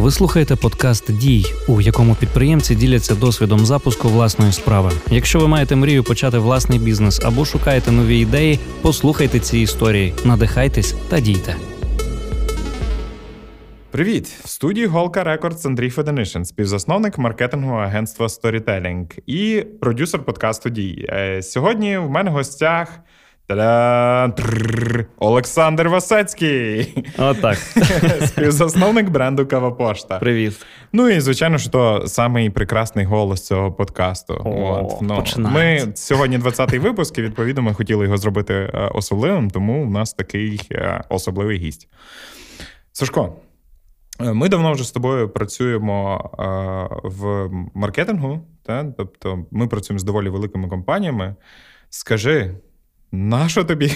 Ви слухаєте подкаст Дій, у якому підприємці діляться досвідом запуску власної справи. Якщо ви маєте мрію почати власний бізнес або шукаєте нові ідеї, послухайте ці історії, надихайтесь та дійте. Привіт! В студії Голка Рекордс Андрій Феденишин, співзасновник маркетингового агентства Storytelling і продюсер подкасту Дій. Е, Сьогодні в мене в гостях та-дам! Олександр Васецький, Отак. співзасновник бренду Кава Пошта. Привіт. Ну і звичайно, що то самий прекрасний голос цього подкасту. О, ну, ми сьогодні 20-й випуск, і відповідно ми хотіли його зробити е, особливим, тому у нас такий е, особливий гість. Сашко, е, ми давно вже з тобою працюємо в маркетингу, та? тобто ми працюємо з доволі великими компаніями. Скажи, нащо тобі,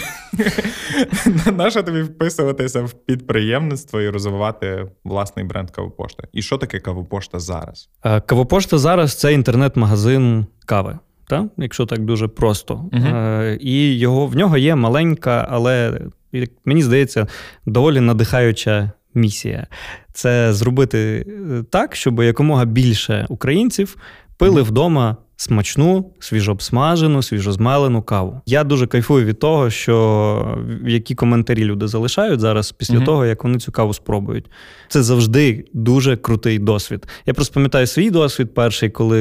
нащо тобі вписуватися в підприємництво і розвивати власний бренд Кавопошта? І що таке Кавопошта зараз? Е, Кавопошта зараз це інтернет-магазин кави. Та? Якщо так дуже просто. Е, І його, в нього є маленька, але, мені здається, доволі надихаюча місія. Це зробити е, так, щоб якомога більше українців пили вдома смачну, свіжообсмажену, свіжозмелену каву. Я дуже кайфую від того, що які коментарі люди залишають зараз після Мгм. того, як вони цю каву спробують. Це завжди дуже крутий досвід. Я просто пам'ятаю свій досвід перший, коли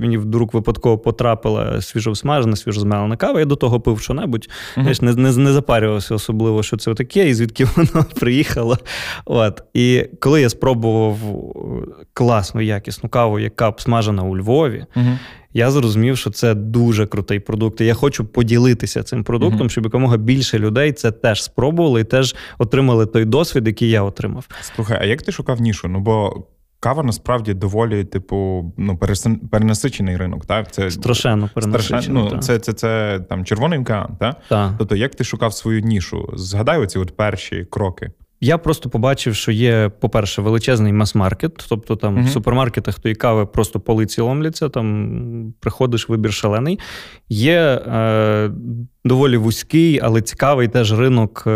мені вдруг випадково потрапила свіжосмажена, свіжозмелена кава. Я до того пив що-небудь. Знаєш, не, не, не запарювався особливо, що це таке, і звідки воно приїхало. От. І коли я спробував класну, якісну каву, яка смажена у Львові, я зрозумів, що це дуже крутий продукт. І я хочу поділитися цим продуктом, Мгм. щоб якомога більше людей це теж спробували і теж отримали той досвід, який я отримав. Слухай, а як ти шукав нішу? Ну бо кава насправді доволі, типу, ну, перенасичений ринок, так? Це Страшенно перенасичено. страшенно. Ну, та. це, це, це там червоний океан, так? Та. Тобто, як ти шукав свою нішу? Згадай оці от перші кроки. Я просто побачив, що є, по-перше, величезний мас-маркет, тобто там Мгм. в супермаркетах тої кави просто полиці ломляться, там приходиш, вибір шалений. Є е, доволі вузький, але цікавий теж ринок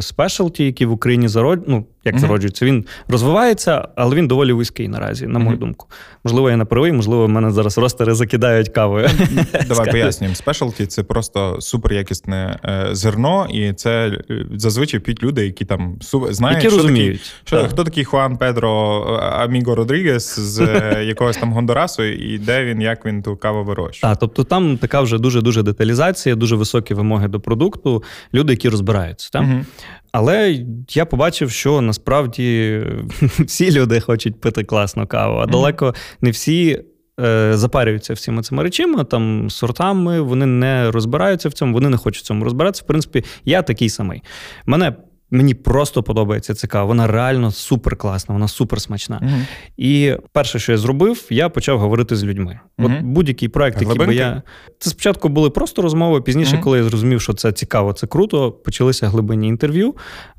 спешалті, який в Україні зарод... ну, як Мгм. зароджується. Він розвивається, але він доволі вузький наразі, на мою Мгм. думку. Можливо, я не правий, можливо, в мене зараз ростери закидають кавою. Давай пояснюємо. Спешалті це просто суперякісне е, зерно, і це е, зазвичай п'ють люди, які там знають, Які що такі- розуміють. Що, Так. хто такий Хуан Педро е, Аміго Родрігес з якогось там Гондурасу, і де він, як він ту каву вирощує? Так, тобто там така вже дуже дуже деталізація, дуже високі вимоги до продукту, люди, які розбираються. Так? Мгм. Але я побачив, що насправді всі люди хочуть пити класну каву, а далеко не всі. е, Запарюються всіма цими речами, там сортами, вони не розбираються в цьому, вони не хочуть в цьому розбиратися. В принципі, я такий самий. Мене мені просто подобається ця. Вона реально супер класна, вона супер смачна. Мгм. І перше, що я зробив, я почав говорити з людьми. От Мгм. будь-який проект, який би я. Це спочатку були просто розмови. Пізніше, Мгм. коли я зрозумів, що це цікаво, це круто, почалися глибинні інтерв'ю.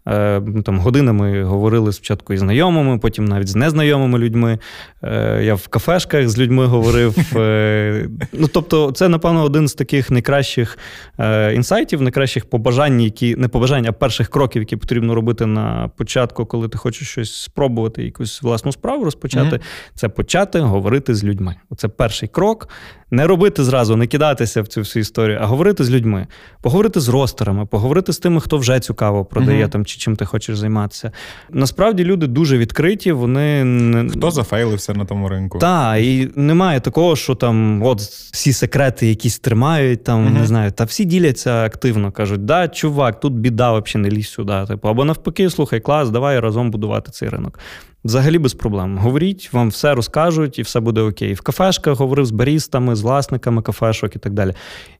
Е, Там годинами говорили спочатку із знайомими, потім навіть з незнайомими людьми. Е, Я в кафешках з людьми говорив. Е, Ну, тобто, це, напевно, один з таких найкращих е, інсайтів, найкращих побажань, які не побажань, а перших кроків, які потрібно робити на початку, коли ти хочеш щось спробувати, якусь власну справу розпочати. Мгм. Це почати говорити з людьми. Це перший крок. Не робити зразу, не кидатися в цю всю історію, а говорити з людьми, поговорити з ростерами, поговорити з тими, хто вже цю каву продає Мгм. там чи чим ти хочеш займатися. Насправді люди дуже відкриті, вони не Хто зафейлився на тому ринку? та, і немає такого, що там от всі секрети якісь тримають, там Мгм. не знаю, та всі діляться активно. кажуть, да, чувак, тут біда, взагалі не лізь сюди. Типу, або навпаки, слухай, клас, давай разом будувати цей ринок. Взагалі без проблем. Говоріть, вам все розкажуть, і все буде окей. В кафешках говорив з барістами, з власниками кафешок і так далі.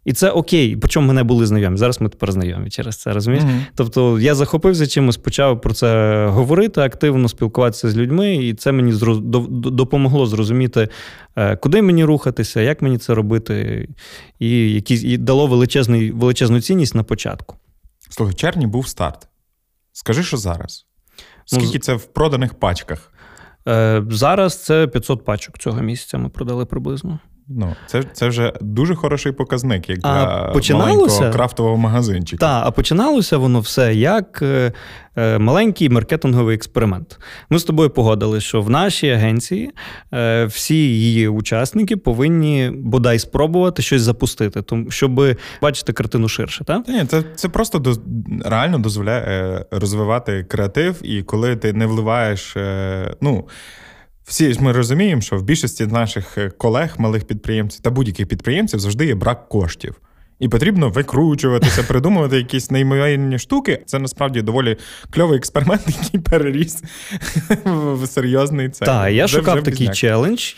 І це окей. Причому мене були знайомі. Зараз ми тепер знайомі через це, розумієш? Мгм. Тобто я захопився чимось, почав про це говорити, активно спілкуватися з людьми, і це мені допомогло зрозуміти, е, куди мені рухатися, як мені це робити, і, якісь... і дало величезний, величезну цінність на початку. Слухай, в червні був старт. Скажи, що зараз? Ну, Скільки це в проданих пачках? Е, зараз це 500 пачок цього місяця ми продали приблизно. Ну, це це вже дуже хороший показник, як для маленького крафтового магазинчика. Так, а починалося воно все як е, е, маленький маркетинговий експеримент. Ми з тобою погодили, що в нашій агенції е, всі її учасники повинні бодай спробувати щось запустити, щоб бачити картину ширше. Так? Ні, це це просто до, реально дозволяє розвивати креатив, і коли ти не вливаєш. Ну, всі ж ми розуміємо, що в більшості наших е, колег, малих підприємців та будь-яких підприємців завжди є брак коштів. І потрібно викручуватися, придумувати якісь неймовірні штуки. Це насправді доволі кльовий експеримент, який переріс в серйозний цей. Так, я вже, шукав вже такий челендж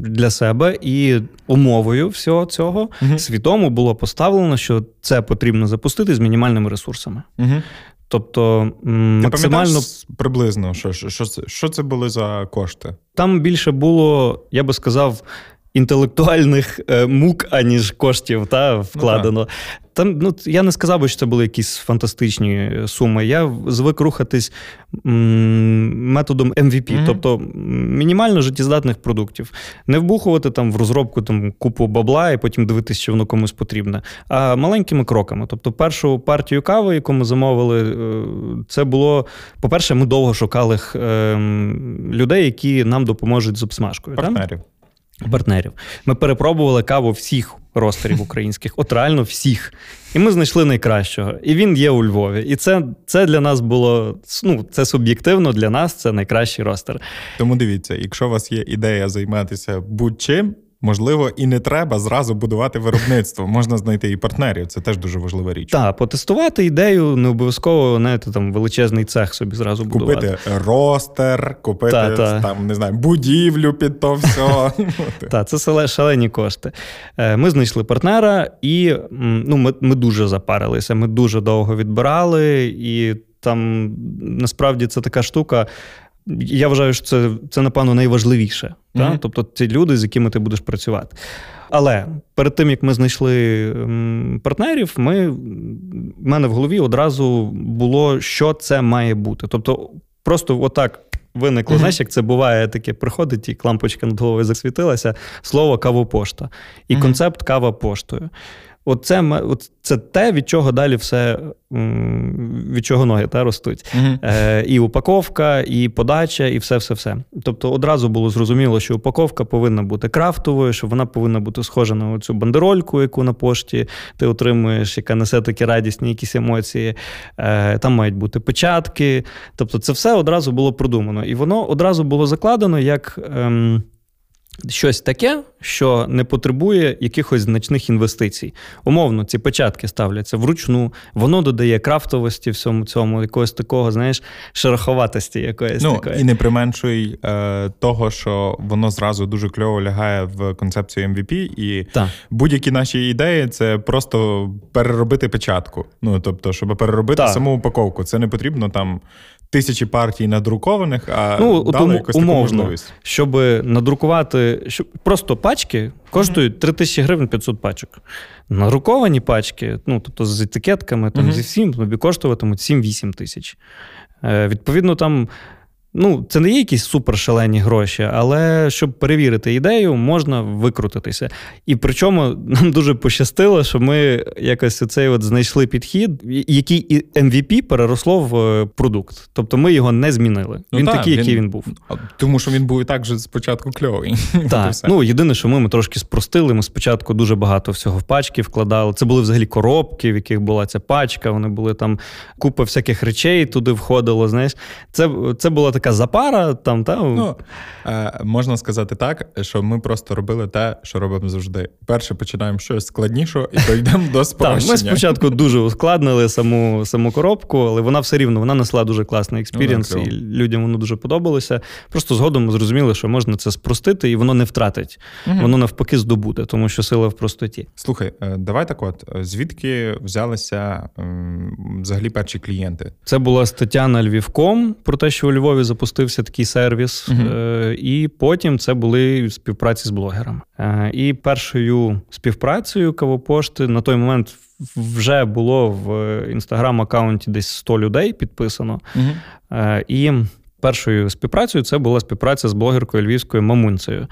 для себе, і умовою всього цього угу. свідомо було поставлено, що це потрібно запустити з мінімальними ресурсами. Угу. Тобто Ти максимально приблизно, що що, це, що це були за кошти? Там більше було, я би сказав, інтелектуальних е, мук, аніж коштів та, вкладено. Там ну я не сказав би, що це були якісь фантастичні суми. Я звик рухатись м- методом MVP, mm-hmm. тобто мінімально життєздатних продуктів. Не вбухувати там в розробку там купу бабла і потім дивитися, що воно комусь потрібне. А маленькими кроками. Тобто, першу партію кави, яку ми замовили, е, це було по-перше, ми довго шукали е, людей, які нам допоможуть з обсмажкою. Партнерів. Так? Партнерів. Ми перепробували каву всіх ростерів українських, от реально всіх. І ми знайшли найкращого. І він є у Львові. І це це для нас було ну, це суб'єктивно для нас це найкращий ростер. Тому дивіться, якщо у вас є ідея займатися будь-чим. Можливо, і не треба зразу будувати виробництво. Можна знайти і партнерів. Це теж дуже важлива річ. Так, потестувати ідею, не обов'язково знаєте, там величезний цех собі зразу будувати. Купити ростер, купити та, та. там не знаю, будівлю під то все. Так, це шалені кошти. Е, ми знайшли партнера, і ну, ми, ми дуже запарилися. Ми дуже довго відбирали, і там насправді це така штука. Я вважаю, що це, це напевно, найважливіше. Mm-hmm. Тобто ці люди, з якими ти будеш працювати. Але перед тим як ми знайшли партнерів, ми, в мене в голові одразу було, що це має бути. Тобто, просто отак. Виникло, mm-hmm. знаєш, як це буває, таке приходить, і клампочка над головою засвітилася, слово кавопошта. І mm-hmm. концепт кава поштою. Оце, от це те, від чого далі все, від чого ноги та, ростуть. uh Е, І упаковка, і подача, і все-все-все. Тобто одразу було зрозуміло, що упаковка повинна бути крафтовою, що вона повинна бути схожа на цю бандерольку, яку на пошті ти отримуєш, яка несе такі радісні якісь емоції. Е, Там мають бути печатки. Тобто, це все одразу було продумано. І воно одразу було закладено як. Ем, щось таке, що не потребує якихось значних інвестицій. Умовно, ці початки ставляться вручну, воно додає крафтовості всьому цьому, якогось такого, знаєш, шероховатості якоїсь ну, такої. І не применшуй е, того, що воно зразу дуже кльово лягає в концепцію MVP, і так. будь-які наші ідеї це просто переробити печатку. Ну тобто, щоб переробити так. саму упаковку. Це не потрібно там тисячі партій надрукованих, а ну, дали якось умовно, таку можливість. Щоб надрукувати, щоб просто пачки коштують 3 тисячі гривень 500 пачок. Надруковані пачки, ну тобто з етикетками, там, uh зі всім, тобі коштуватимуть 7-8 тисяч. Е, Відповідно, там. Ну, це не є якісь супершалені гроші, але щоб перевірити ідею, можна викрутитися. І причому нам дуже пощастило, що ми якось оцей от знайшли підхід, який MVP переросло в е, продукт. Тобто ми його не змінили. Ну, він так, такий, він, який він був. Тому що він був і так же спочатку кльовий. Так. Ну, єдине, що ми, ми трошки спростили. Ми спочатку дуже багато всього в пачки вкладали. Це були взагалі коробки, в яких була ця пачка. Вони були там купа всяких речей туди входило. Знаєш, це це була така запара. там, та? Ну, е, Можна сказати так, що ми просто робили те, що робимо завжди. Перше починаємо щось складнішого і дійдемо до спрощення. Так, Ми спочатку дуже ускладнили саму саму коробку, але вона все рівно вона несла дуже класний experience, ну, і людям воно дуже подобалося. Просто згодом ми зрозуміли, що можна це спростити, і воно не втратить. Угу. Воно навпаки здобуде, тому що сила в простоті. Слухай, е, давай так от, звідки взялися взагалі перші клієнти? Це була стаття на Львівком про те, що у Львові запустився такий сервіс, uh-huh. і потім це були співпраці з блогерами. Е, і першою співпрацею Кавопошти на той момент вже було в інстаграм-аккаунті десь 100 людей підписано. Uh-huh. І Першою співпрацею це була співпраця з блогеркою львівською Мамунцею.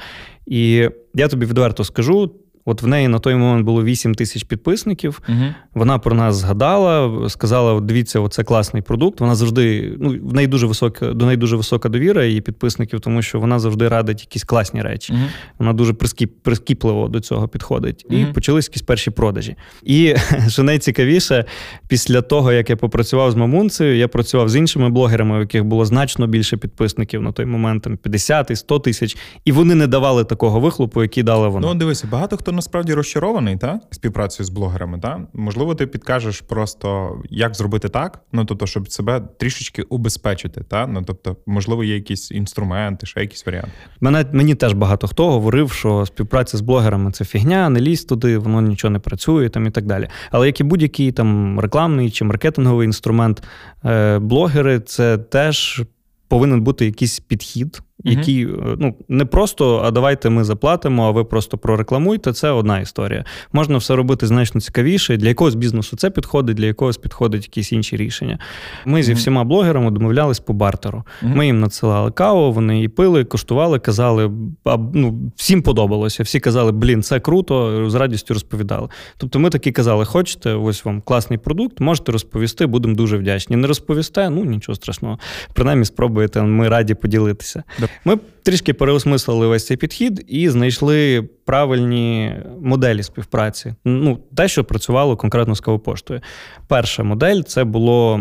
І я тобі відверто скажу: От в неї на той момент було 8 тисяч підписників. Угу. Вона про нас згадала, сказала: дивіться, оце класний продукт. Вона завжди ну в неї дуже висока до неї дуже висока довіра її підписників, тому що вона завжди радить якісь класні речі. Угу. Вона дуже прискіп, прискіпливо до цього підходить. Угу. І почались якісь перші продажі. І що найцікавіше, після того як я попрацював з мамунцею, я працював з іншими блогерами, у яких було значно більше підписників на той момент, там 50 і 100 тисяч, і вони не давали такого вихлопу, який дали вони. Ну дивися, багато хто насправді розчарований та співпрацею з блогерами. Та можливо, ти підкажеш просто, як зробити так, ну тобто, щоб себе трішечки убезпечити. Та ну тобто, можливо, є якісь інструменти, ще якісь варіанти. Мене мені теж багато хто говорив, що співпраця з блогерами це фігня, не лізь туди, воно нічого не працює там і так далі. Але як і будь-який там рекламний чи маркетинговий інструмент, е, блогери це теж повинен бути якийсь підхід які е, ну не просто, а давайте ми заплатимо, а ви просто прорекламуйте. Це одна історія. Можна все робити значно цікавіше. Для якогось бізнесу це підходить, для якогось підходить якісь інші рішення. Ми зі всіма блогерами домовлялись по бартеру. Ми їм надсилали каву, вони її пили, коштували, казали, а ну всім подобалося. Всі казали, блін, це круто, з радістю розповідали. Тобто, ми такі казали, хочете, ось вам класний продукт, можете розповісти, будемо дуже вдячні. Не розповісте, ну нічого страшного. Принаймні, спробуйте, ми раді поділитися. Ми трішки переосмислили весь цей підхід і знайшли правильні моделі співпраці. Ну, те, що працювало конкретно з кавопоштою. Перша модель це було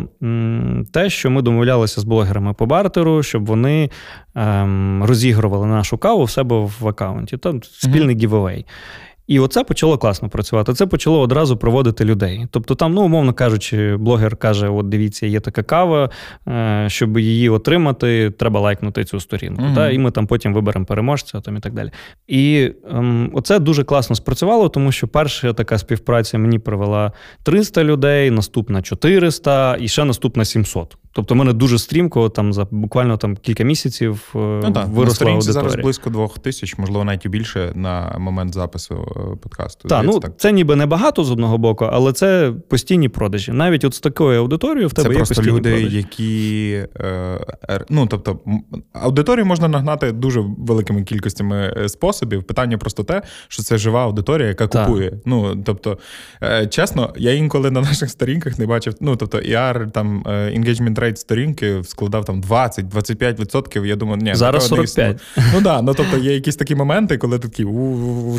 те, що ми домовлялися з блогерами по бартеру, щоб вони ем, розігрували нашу каву в себе в аккаунті. Там спільний mm-hmm. І оце почало класно працювати. Це почало одразу проводити людей. Тобто, там, ну, умовно кажучи, блогер каже: от дивіться, є така кава, е, щоб її отримати, треба лайкнути цю сторінку. Mm-hmm. Та, І ми там потім виберемо переможця там, і так далі. І ем, оце дуже класно спрацювало, тому що перша така співпраця мені привела 300 людей, наступна 400 і ще наступна 700. Тобто, в мене дуже стрімко, там за буквально там кілька місяців е, ну, так. виросла аудиторія. зараз близько двох тисяч, можливо, навіть і більше на момент запису е, подкасту. Та, ну, так, це ніби небагато з одного боку, але це постійні продажі. Навіть от з такою аудиторією в тебе це є просто люди, продажі. які е, ну тобто аудиторію можна нагнати дуже великими кількостями способів. Питання просто те, що це жива аудиторія, яка так. купує. Ну тобто, чесно, я інколи на наших сторінках не бачив. Ну тобто, ER, там engagement rate сторінки складав там 20-25%. Я думаю, ні, зараз 45. Ну да, ну тобто є якісь такі моменти, коли такі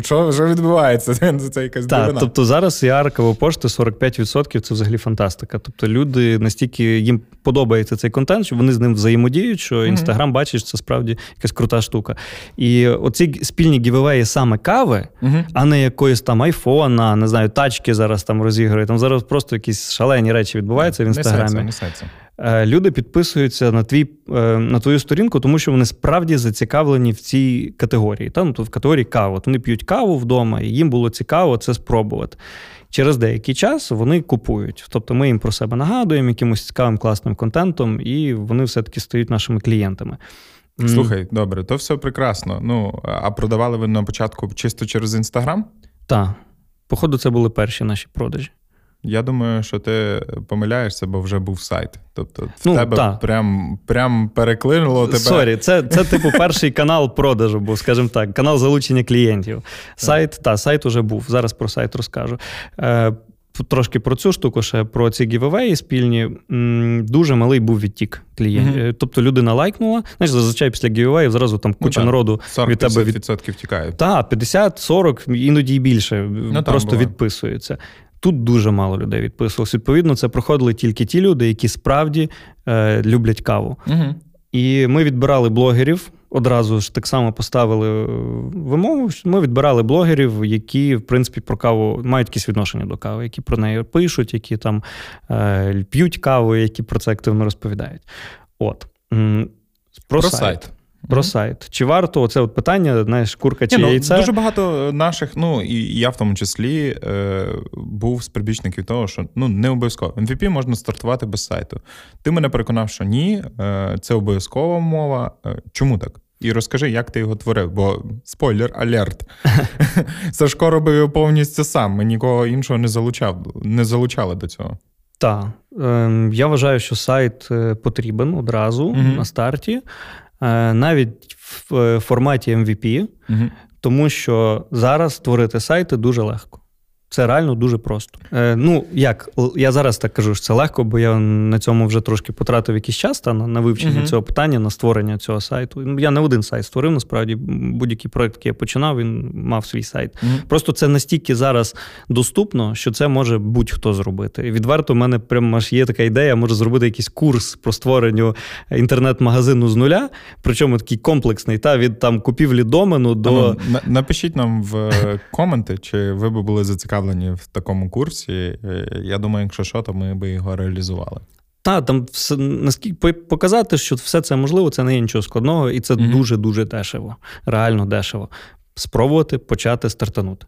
що, що відбувається? Це, якась Так. Тобто зараз яркова пошта 45% це взагалі фантастика. Тобто люди настільки їм подобається цей контент, що вони з ним взаємодіють, що інстаграм mm-hmm. бачить, що це справді якась крута штука. І оці спільні гівевеї саме кави, mm-hmm. а не якоїсь там айфона, не знаю, тачки зараз там розігрують. Там зараз просто якісь шалені речі відбуваються в інстаграмі. Несеться, Е, люди підписуються на твій е, на твою сторінку, тому що вони справді зацікавлені в цій категорії. Та? Ну, то в категорії каву. От Вони п'ють каву вдома, і їм було цікаво це спробувати. Через деякий час вони купують. Тобто ми їм про себе нагадуємо якимось цікавим класним контентом, і вони все-таки стають нашими клієнтами. Слухай, добре, то все прекрасно. Ну, а продавали ви на початку чисто через інстаграм? Так. Походу, це були перші наші продажі. Я думаю, що ти помиляєшся, бо вже був сайт. Тобто в ну, тебе та. прям прям переклинуло тебе. Sorry, це, це типу перший канал продажу, був, скажімо так, канал залучення клієнтів. Сайт, та, сайт уже був. Зараз про сайт розкажу. Е, Трошки про цю штуку, ще про ці giveaway ї спільні. Дуже малий був відтік клієнтів. Mm-hmm. Тобто людина лайкнула. Знаєш, зазвичай після giveaway їв зразу там куча ну, народу 40 від тебе від... тікають. Так, 50-40, іноді й більше. Ну, просто відписуються. Тут дуже мало людей відписувалось. Відповідно, це проходили тільки ті люди, які справді е, люблять каву. Угу. І ми відбирали блогерів. Одразу ж так само поставили е, вимогу. Ми відбирали блогерів, які, в принципі, про каву мають якісь відношення до кави, які про неї пишуть, які там е, п'ють каву, які про це активно розповідають. От. Про, про сайт. сайт. Про mm-hmm. сайт. Чи варто це от питання, знаєш, курка чи Ні, ну, яйце? Дуже багато наших, ну і я в тому числі е, був з прибічників того, що ну не обов'язково. MVP можна стартувати без сайту. Ти мене переконав, що ні, е, це обов'язкова мова. Е, чому так? І розкажи, як ти його творив, бо спойлер алерт. Сашко робив його повністю сам. Ми нікого іншого не залучав, не залучали до цього. Так. Ем, я вважаю, що сайт е, потрібен одразу угу. на старті, навіть в форматі MVP, угу. тому що зараз створити сайти дуже легко. Це реально дуже просто. Е, Ну як я зараз так кажу, що це легко, бо я на цьому вже трошки потратив якийсь час та, на, на вивчення uh-huh. цього питання, на створення цього сайту. Я не один сайт створив, насправді будь-який проект, який я починав, він мав свій сайт. Uh-huh. Просто це настільки зараз доступно, що це може будь-хто зробити. І відверто, в мене прямо аж є така ідея, може зробити якийсь курс про створення інтернет-магазину з нуля, причому такий комплексний, та від там купівлі домену до. Напишіть нам в коменти, чи ви би були зацікавлені зацікавлені в такому курсі. Е, я думаю, якщо що, то ми би його реалізували. Так, там все наскільки показати, що все це можливо, це не є нічого складного, і це mm-hmm. дуже-дуже дешево, реально дешево. Спробувати почати стартанути.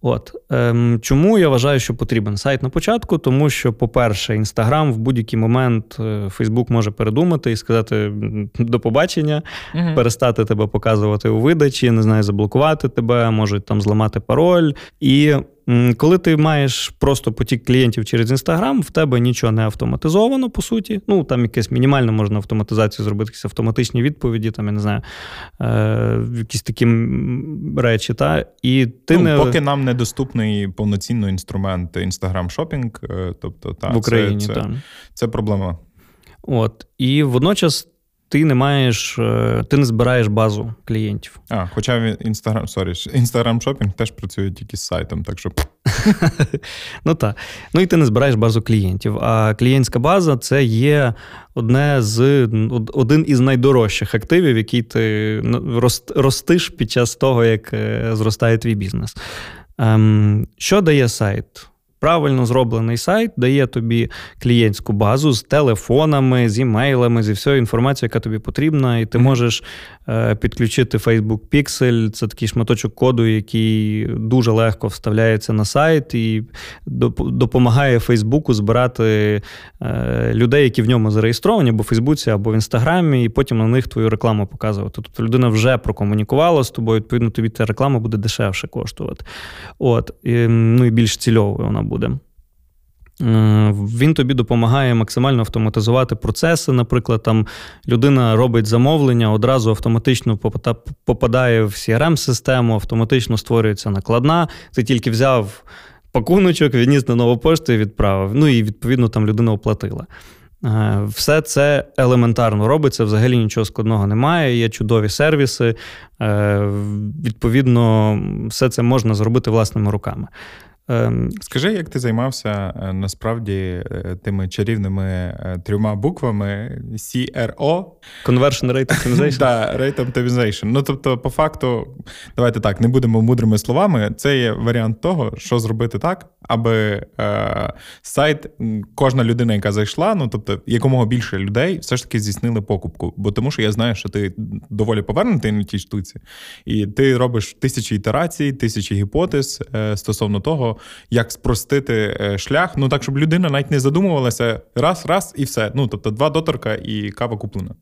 От ем, чому я вважаю, що потрібен сайт на початку? Тому що, по-перше, інстаграм в будь-який момент Фейсбук може передумати і сказати до побачення, угу. перестати тебе показувати у видачі, не знаю, заблокувати тебе, можуть там зламати пароль. І коли ти маєш просто потік клієнтів через інстаграм, в тебе нічого не автоматизовано, по суті. Ну, там якесь мінімально можна автоматизацію зробити, якісь автоматичні відповіді, там, я не знаю, е, якісь такі речі. Та? І ти ну, не... Поки нам недоступний повноцінний інструмент Instagram шопінг, е, тобто та, в Україні, це, це, це проблема. От. І водночас ти не маєш, е, ти не збираєш базу клієнтів. А, хоча Instagram, sorry, Instagram шопінг теж працює тільки з сайтом, так що. Ну так. Ну і ти не збираєш базу клієнтів. А клієнтська база це є одне з один із найдорожчих активів, які ти ростиш під час того, як е, зростає твій бізнес. Ем, що дає сайт? Правильно зроблений сайт дає тобі клієнтську базу з телефонами, з імейлами, зі всією інформацією, яка тобі потрібна, і ти можеш е, підключити Facebook Pixel. Це такий шматочок коду, який дуже легко вставляється на сайт і допомагає Фейсбуку збирати е, людей, які в ньому зареєстровані, або в Фейсбуці, або в Інстаграмі, і потім на них твою рекламу показувати. Тобто людина вже прокомунікувала з тобою, відповідно, тобі ця реклама буде дешевше коштувати. От, і, Ну і більш цільовою вона буде. Е, він тобі допомагає максимально автоматизувати процеси. Наприклад, там людина робить замовлення, одразу автоматично попадає в crm систему автоматично створюється накладна. Ти тільки взяв пакуночок, відніс на нову пошту і відправив. Ну і відповідно там людина оплатила. Е, все це елементарно робиться, взагалі нічого складного немає. Є чудові сервіси. Е, відповідно, все це можна зробити власними руками. Ем, Скажи, як ти займався е, насправді е, тими чарівними е, трьома буквами CRO? Conversion Rate Optimization? Так, Rate Optimization. Ну тобто, по факту, давайте так, не будемо мудрими словами. Це є варіант того, що зробити так, аби сайт, кожна людина, яка зайшла, ну тобто якомога більше людей, все ж таки здійснили покупку. Бо тому що я знаю, що ти доволі повернутий на тій штуці, і ти робиш тисячі ітерацій, тисячі гіпотез стосовно того як спростити е, шлях, ну так, щоб людина навіть не задумувалася раз, раз і все. Ну тобто, два доторка і кава куплена.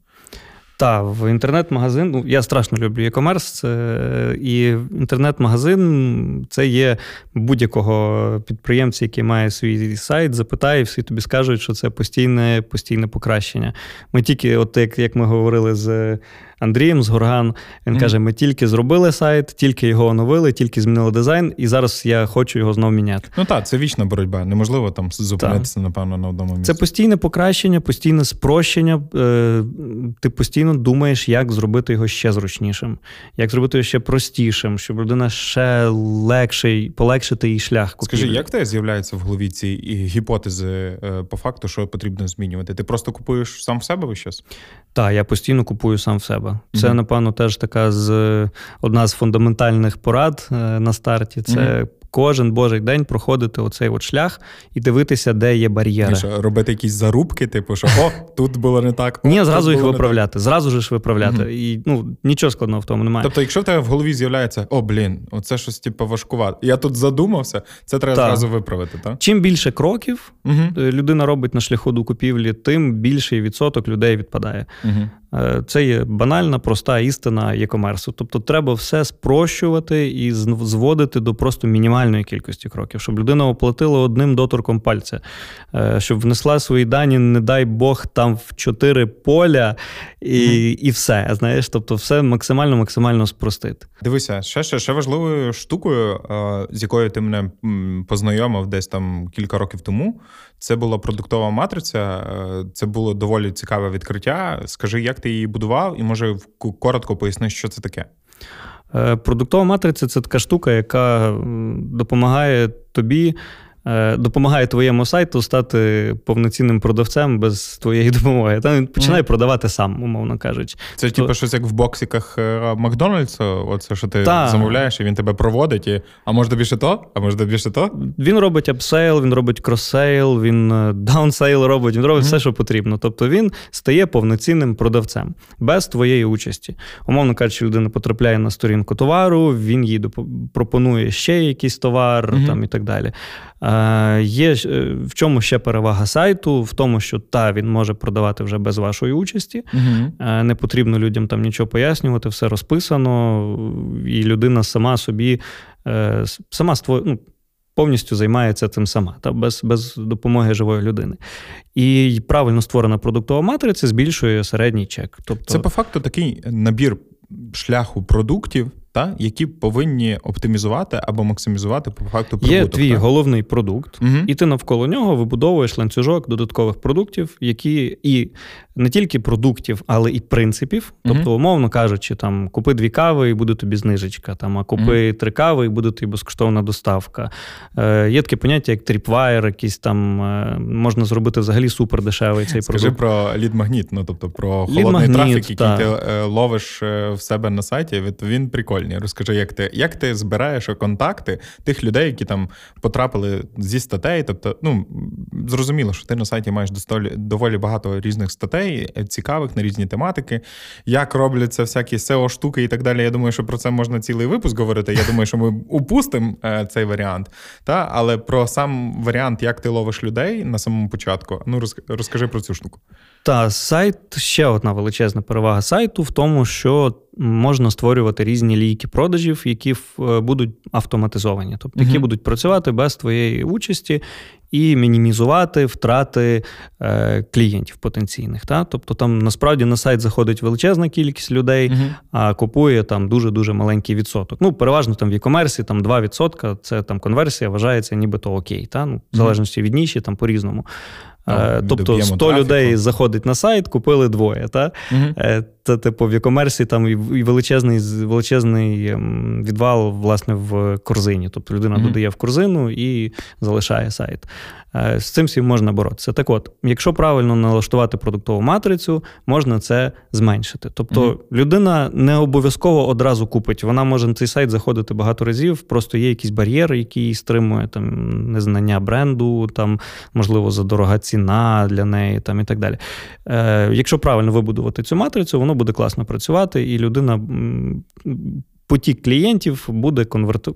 Так, в інтернет-магазин, ну я страшно люблю e-commerce, це, і інтернет-магазин це є будь-якого підприємця, який має свій сайт, запитає, всі тобі скажуть, що це постійне постійне покращення. Ми тільки, от як як ми говорили з Андрієм з Горган. Він каже: ми тільки зробили сайт, тільки його оновили, тільки змінили дизайн, і зараз я хочу його знову міняти. Ну так, це вічна боротьба. Неможливо там зупинитися, напевно, на одному місці. Це постійне покращення, постійне спрощення. Е, ти постійно думаєш, як зробити його ще зручнішим, як зробити його ще простішим, щоб людина ще легше полегшити її шлях. Купівлі. Скажи, як в тебе з'являються в голові ці гіпотези е, по факту, що потрібно змінювати? Ти просто купуєш сам в себе весь час? Так, я постійно купую сам в себе. Це, mm-hmm. напевно, теж така з одна з фундаментальних порад е, на старті. Це mm-hmm кожен божий день проходити оцей от шлях і дивитися, де є бар'єри. І що, Робити якісь зарубки, типу, що о, тут було не так. О, Ні, зразу їх виправляти. Зразу ж виправляти. mm І ну, нічого складного в тому немає. Тобто, якщо в тебе в голові з'являється, о, блін, оце щось типу, важкувато. Я тут задумався, це треба так. зразу виправити. так? Чим більше кроків mm людина робить на шляху до купівлі, тим більший відсоток людей відпадає. mm Е, це є банальна, проста істина e-commerce. Тобто треба все спрощувати і зводити до просто мінімальної кількості кроків, щоб людина оплатила одним доторком пальця, е, щоб внесла свої дані, не дай Бог, там в чотири поля і mm-hmm. і все. Знаєш, тобто, все максимально максимально спростити. Дивися, ще ще, ще важливою штукою, з якою ти мене познайомив десь там кілька років тому. Це була продуктова матриця, е, це було доволі цікаве відкриття. Скажи, як ти її будував, і може коротко поясни, що це таке. Е, продуктова матриця це така штука, яка допомагає тобі допомагає твоєму сайту стати повноцінним продавцем без твоєї допомоги. Та він починає mm. продавати сам, умовно кажучи. Це типу щось як в боксиках е, Макдональдса, оце що ти та. замовляєш, і він тебе проводить. І, А може тобі ще то? А може тобі ще то? Він робить upsell, він робить cross-sell, він е, downsell робить, він робить mm. все, що потрібно. Тобто він стає повноцінним продавцем без твоєї участі. Умовно кажучи, людина потрапляє на сторінку товару, він їй пропонує ще якийсь товар mm там і так далі. Е, є е, в чому ще перевага сайту? В тому, що та він може продавати вже без вашої участі. Угу. Не потрібно людям там нічого пояснювати, все розписано, і людина сама собі сама створ... ну, повністю займається цим сама, та без без допомоги живої людини. І правильно створена продуктова матриця збільшує середній чек. Тобто, Це по факту такий набір шляху продуктів та, які повинні оптимізувати або максимізувати по факту прибуток. Є твій так? головний продукт, угу. і ти навколо нього вибудовуєш ланцюжок додаткових продуктів, які і не тільки продуктів, але і принципів. Тобто, умовно кажучи, там купи дві кави і буде тобі знижечка, там, а купи угу. три кави і буде тобі безкоштовна доставка. Е, Є таке поняття, як тріпвайер, якийсь там е, можна зробити взагалі супер дешевий цей Скажи продукт. про лід-магніт, ну тобто про холодний трафік, який та. ти е, ловиш е, в себе на сайті. Він прикольний прикольні. Розкажи, як ти як ти збираєш контакти тих людей, які там потрапили зі статей. Тобто, ну зрозуміло, що ти на сайті маєш доволі багато різних статей, е, цікавих на різні тематики, як робляться всякі seo штуки і так далі. Я думаю, що про це можна цілий випуск говорити. Я думаю, що ми упустимо е, цей варіант. Та? Але про сам варіант, як ти ловиш людей на самому початку, ну розкажи про цю штуку. Та сайт ще одна величезна перевага сайту в тому, що можна створювати різні лійки продажів, які е, будуть автоматизовані, тобто які будуть працювати без твоєї участі і мінімізувати втрати е, клієнтів потенційних. Та? Тобто там насправді на сайт заходить величезна кількість людей, а купує там дуже-дуже маленький відсоток. Ну, переважно там в e-commerce там 2% це там конверсія вважається нібито окей. Та? Ну, В залежності від ніші, там по-різному. Е, тобто 100 людей заходить на сайт, купили двоє. Та? Угу. Це типу в e-commerce там і величезний величезний ем, відвал власне в корзині. Тобто людина угу. додає в корзину і залишає сайт. Е, з цим всім можна боротися. Так от, якщо правильно налаштувати продуктову матрицю, можна це зменшити. Тобто угу. людина не обов'язково одразу купить. Вона може на цей сайт заходити багато разів, просто є якісь бар'єри, які її стримує, там незнання бренду, там, можливо, задорога ціна для неї там, і так далі. Е, Якщо правильно вибудувати цю матрицю, воно буде класно працювати, і людина. Потік клієнтів буде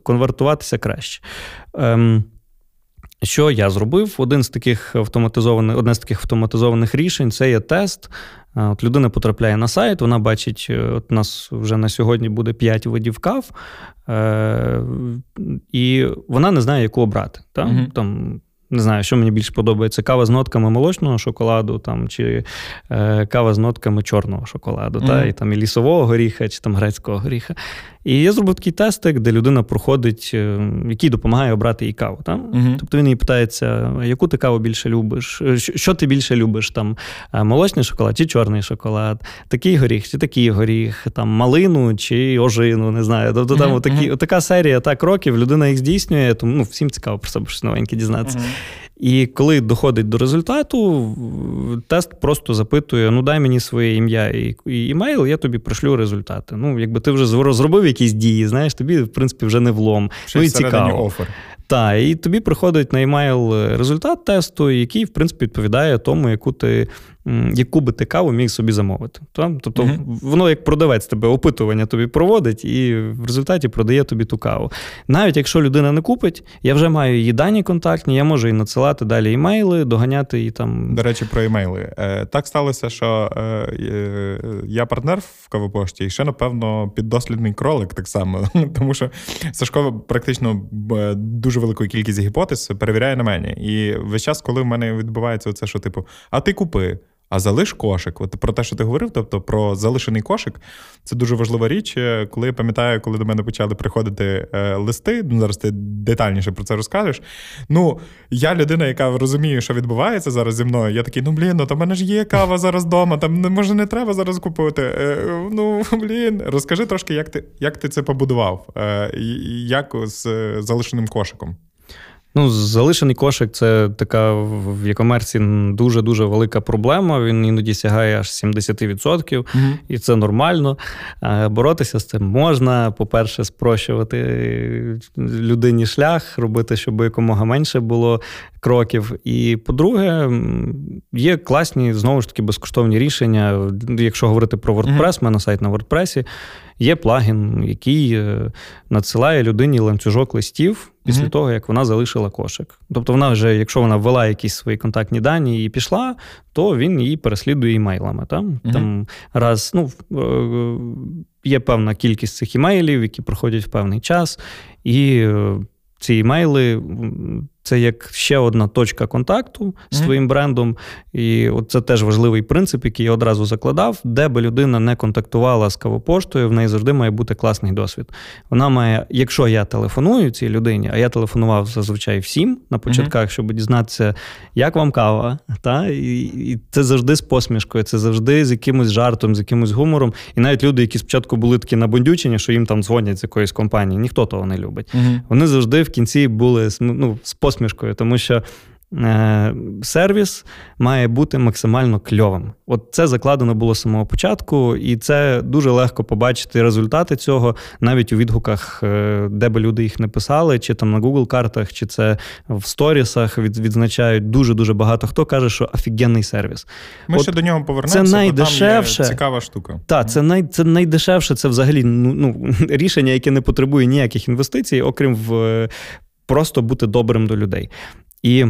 конвертуватися краще. Ем, що я зробив? Один з таких автоматизованих, одне з таких автоматизованих рішень це є тест. От Людина потрапляє на сайт, вона бачить, е, от у нас вже на сьогодні буде 5 видів кав, е- і вона не знає, яку обрати. Та? Угу. Там не знаю, що мені більше подобається: кава з нотками молочного шоколаду, там, чи е, кава з нотками чорного шоколаду, mm-hmm. та, і там і лісового горіха, чи там грецького горіха. І я зробив такий тестик, де людина проходить, е, який допомагає обрати їй каву. Та? Mm-hmm. Тобто він їй питається, яку ти каву більше любиш, е, що ти більше любиш? там, е, Молочний шоколад чи чорний шоколад, такий горіх, чи такий горіх, там, малину чи ожину, не знаю. Тобто там mm-hmm. отакі, отака серія так кроків, людина їх здійснює, тому ну, всім цікаво про себе щось новеньке дізнатися. І коли доходить до результату, тест просто запитує: ну дай мені своє ім'я і імейл, я тобі пришлю результати. Ну, якби ти вже зробив якісь дії, знаєш, тобі, в принципі, вже не влом. Ще ну і цікаво. офер. Та, і тобі приходить на емейл результат тесту, який, в принципі, відповідає тому, яку ти яку би ти каву міг собі замовити. Тобто uh воно як продавець тебе опитування тобі проводить і в результаті продає тобі ту каву. Навіть якщо людина не купить, я вже маю її дані контактні, я можу їй надсилати далі імейли, доганяти її там. До речі, про імейли. Е, так сталося, що е, я партнер в кавопошті, і ще, напевно, піддослідний кролик так само. Тому що Сашко практично дуже велику кількість гіпотез перевіряє на мені. І весь час, коли в мене відбувається це, що типу, а ти купи. А залиш кошик. От про те, що ти говорив, тобто про залишений кошик, це дуже важлива річ. Е, коли я пам'ятаю, коли до мене почали приходити е, листи, ну зараз ти детальніше про це розкажеш. Ну, я людина, яка розуміє, що відбувається зараз зі мною. Я такий, ну блін, ну то в мене ж є кава зараз вдома, там може не треба зараз купувати. Е, ну блін, розкажи трошки, як ти як ти це побудував, як з залишеним кошиком. Ну, залишений кошик це така в e-комерці дуже-дуже велика проблема. Він іноді сягає аж 70%, mm і це нормально. Боротися з цим можна. По-перше, спрощувати людині шлях, робити, щоб якомога менше було кроків. І по-друге, є класні знову ж таки безкоштовні рішення. Якщо говорити про WordPress, mm-hmm. ми на сайт на WordPress, є плагін, який е, надсилає людині ланцюжок листів після mm-hmm. того, як вона залишила кошик. Тобто, вона вже, якщо вона ввела якісь свої контактні дані і пішла, то він її переслідує імейлами. Там mm-hmm. там раз ну, е, є певна кількість цих імейлів, які проходять в певний час, і е, ці імейли це як ще одна точка контакту з mm-hmm. твоїм брендом. І от це теж важливий принцип, який я одразу закладав, де би людина не контактувала з кавопоштою, в неї завжди має бути класний досвід. Вона має, якщо я телефоную цій людині, а я телефонував зазвичай всім на початках, mm-hmm. щоб дізнатися, як вам кава, та? І, і це завжди з посмішкою, це завжди з якимось жартом, з якимось гумором. І навіть люди, які спочатку були такі набундючені, що їм там дзвонять з якоїсь компанії, ніхто того не любить. Mm-hmm. Вони завжди в кінці були ну, з посмішкою тому що е, сервіс має бути максимально кльовим. От це закладено було з самого початку, і це дуже легко побачити результати цього навіть у відгуках, е, де би люди їх не писали, чи там на Google картах, чи це в сторісах від, відзначають дуже дуже багато. Хто каже, що офігенний сервіс. Ми От ще до нього повернемося. Це найдешевше. Там є цікава штука. Так, це най, це найдешевше. Це взагалі ну, ну, рішення, яке не потребує ніяких інвестицій, окрім в просто бути добрим до людей. І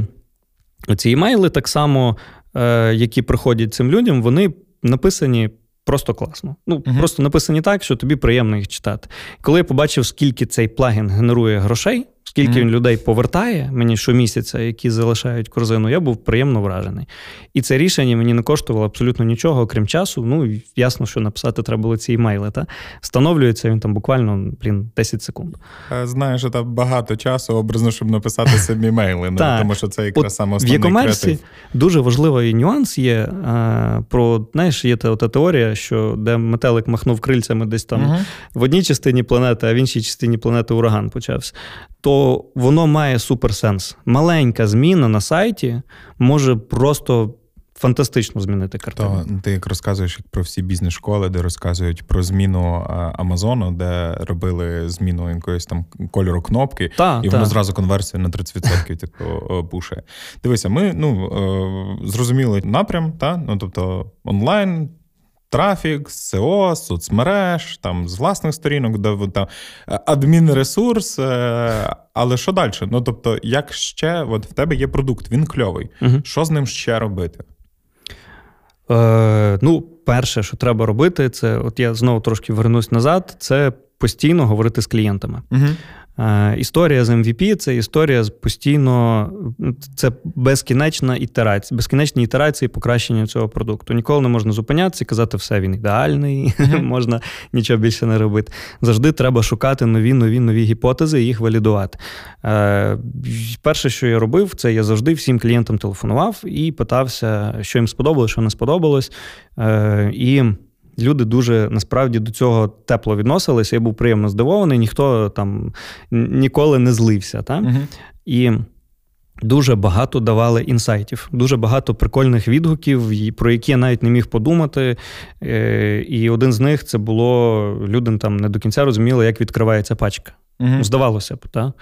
ці імейли, так само, е, які приходять цим людям, вони написані. Просто класно. Ну, uh-huh. просто написані так, що тобі приємно їх читати. Коли я побачив, скільки цей плагін генерує грошей, Скільки mm-hmm. він людей повертає мені щомісяця, які залишають корзину, я був приємно вражений. І це рішення мені не коштувало абсолютно нічого, окрім часу. Ну, ясно, що написати треба було ці імейли. Та? Встановлюється він там буквально блін, 10 секунд. Е, знаєш, що там багато часу образно, щоб написати самі імейли, ну, тому що це якраз саме основний В e-комерсі дуже важливий нюанс є. Про, знаєш, є та, теорія, що де метелик махнув крильцями десь там в одній частині планети, а в іншій частині планети ураган почався то воно має суперсенс. Маленька зміна на сайті може просто. Фантастично змінити картину. То ти як розказуєш як про всі бізнес-школи, де розказують про зміну Амазону, де робили зміну якоїсь там кольору кнопки, та, і воно зразу конверсію на 30% типу, пушає. Дивися, ми ну е, зрозуміли напрям, та ну тобто онлайн, трафік, СЕО, соцмереж, там з власних сторінок, де там е, адмінресурс. Е, але що далі? Ну тобто, як ще от в тебе є продукт, він кльовий. Угу. Що з ним ще робити? Е, Ну, перше, що треба робити, це от я знову трошки вернусь назад, це постійно говорити з клієнтами. Угу. Е, історія з MVP це історія з постійно, це безкінечна ітерація, безкінечні ітерації покращення цього продукту. Ніколи не можна зупинятися і казати, все він ідеальний, можна нічого більше не робити. Завжди треба шукати нові, нові, нові гіпотези і їх валідувати. Е, перше, що я робив, це я завжди всім клієнтам телефонував і питався, що їм сподобалось, що не сподобалось. Е, і люди дуже насправді до цього тепло відносилися. Я був приємно здивований, ніхто там ніколи не злився. Та? Угу. І Дуже багато давали інсайтів, дуже багато прикольних відгуків, про які я навіть не міг подумати. Е, і один з них це було люди там не до кінця розуміли, як відкривається пачка. Uh-huh. Здавалося б, та?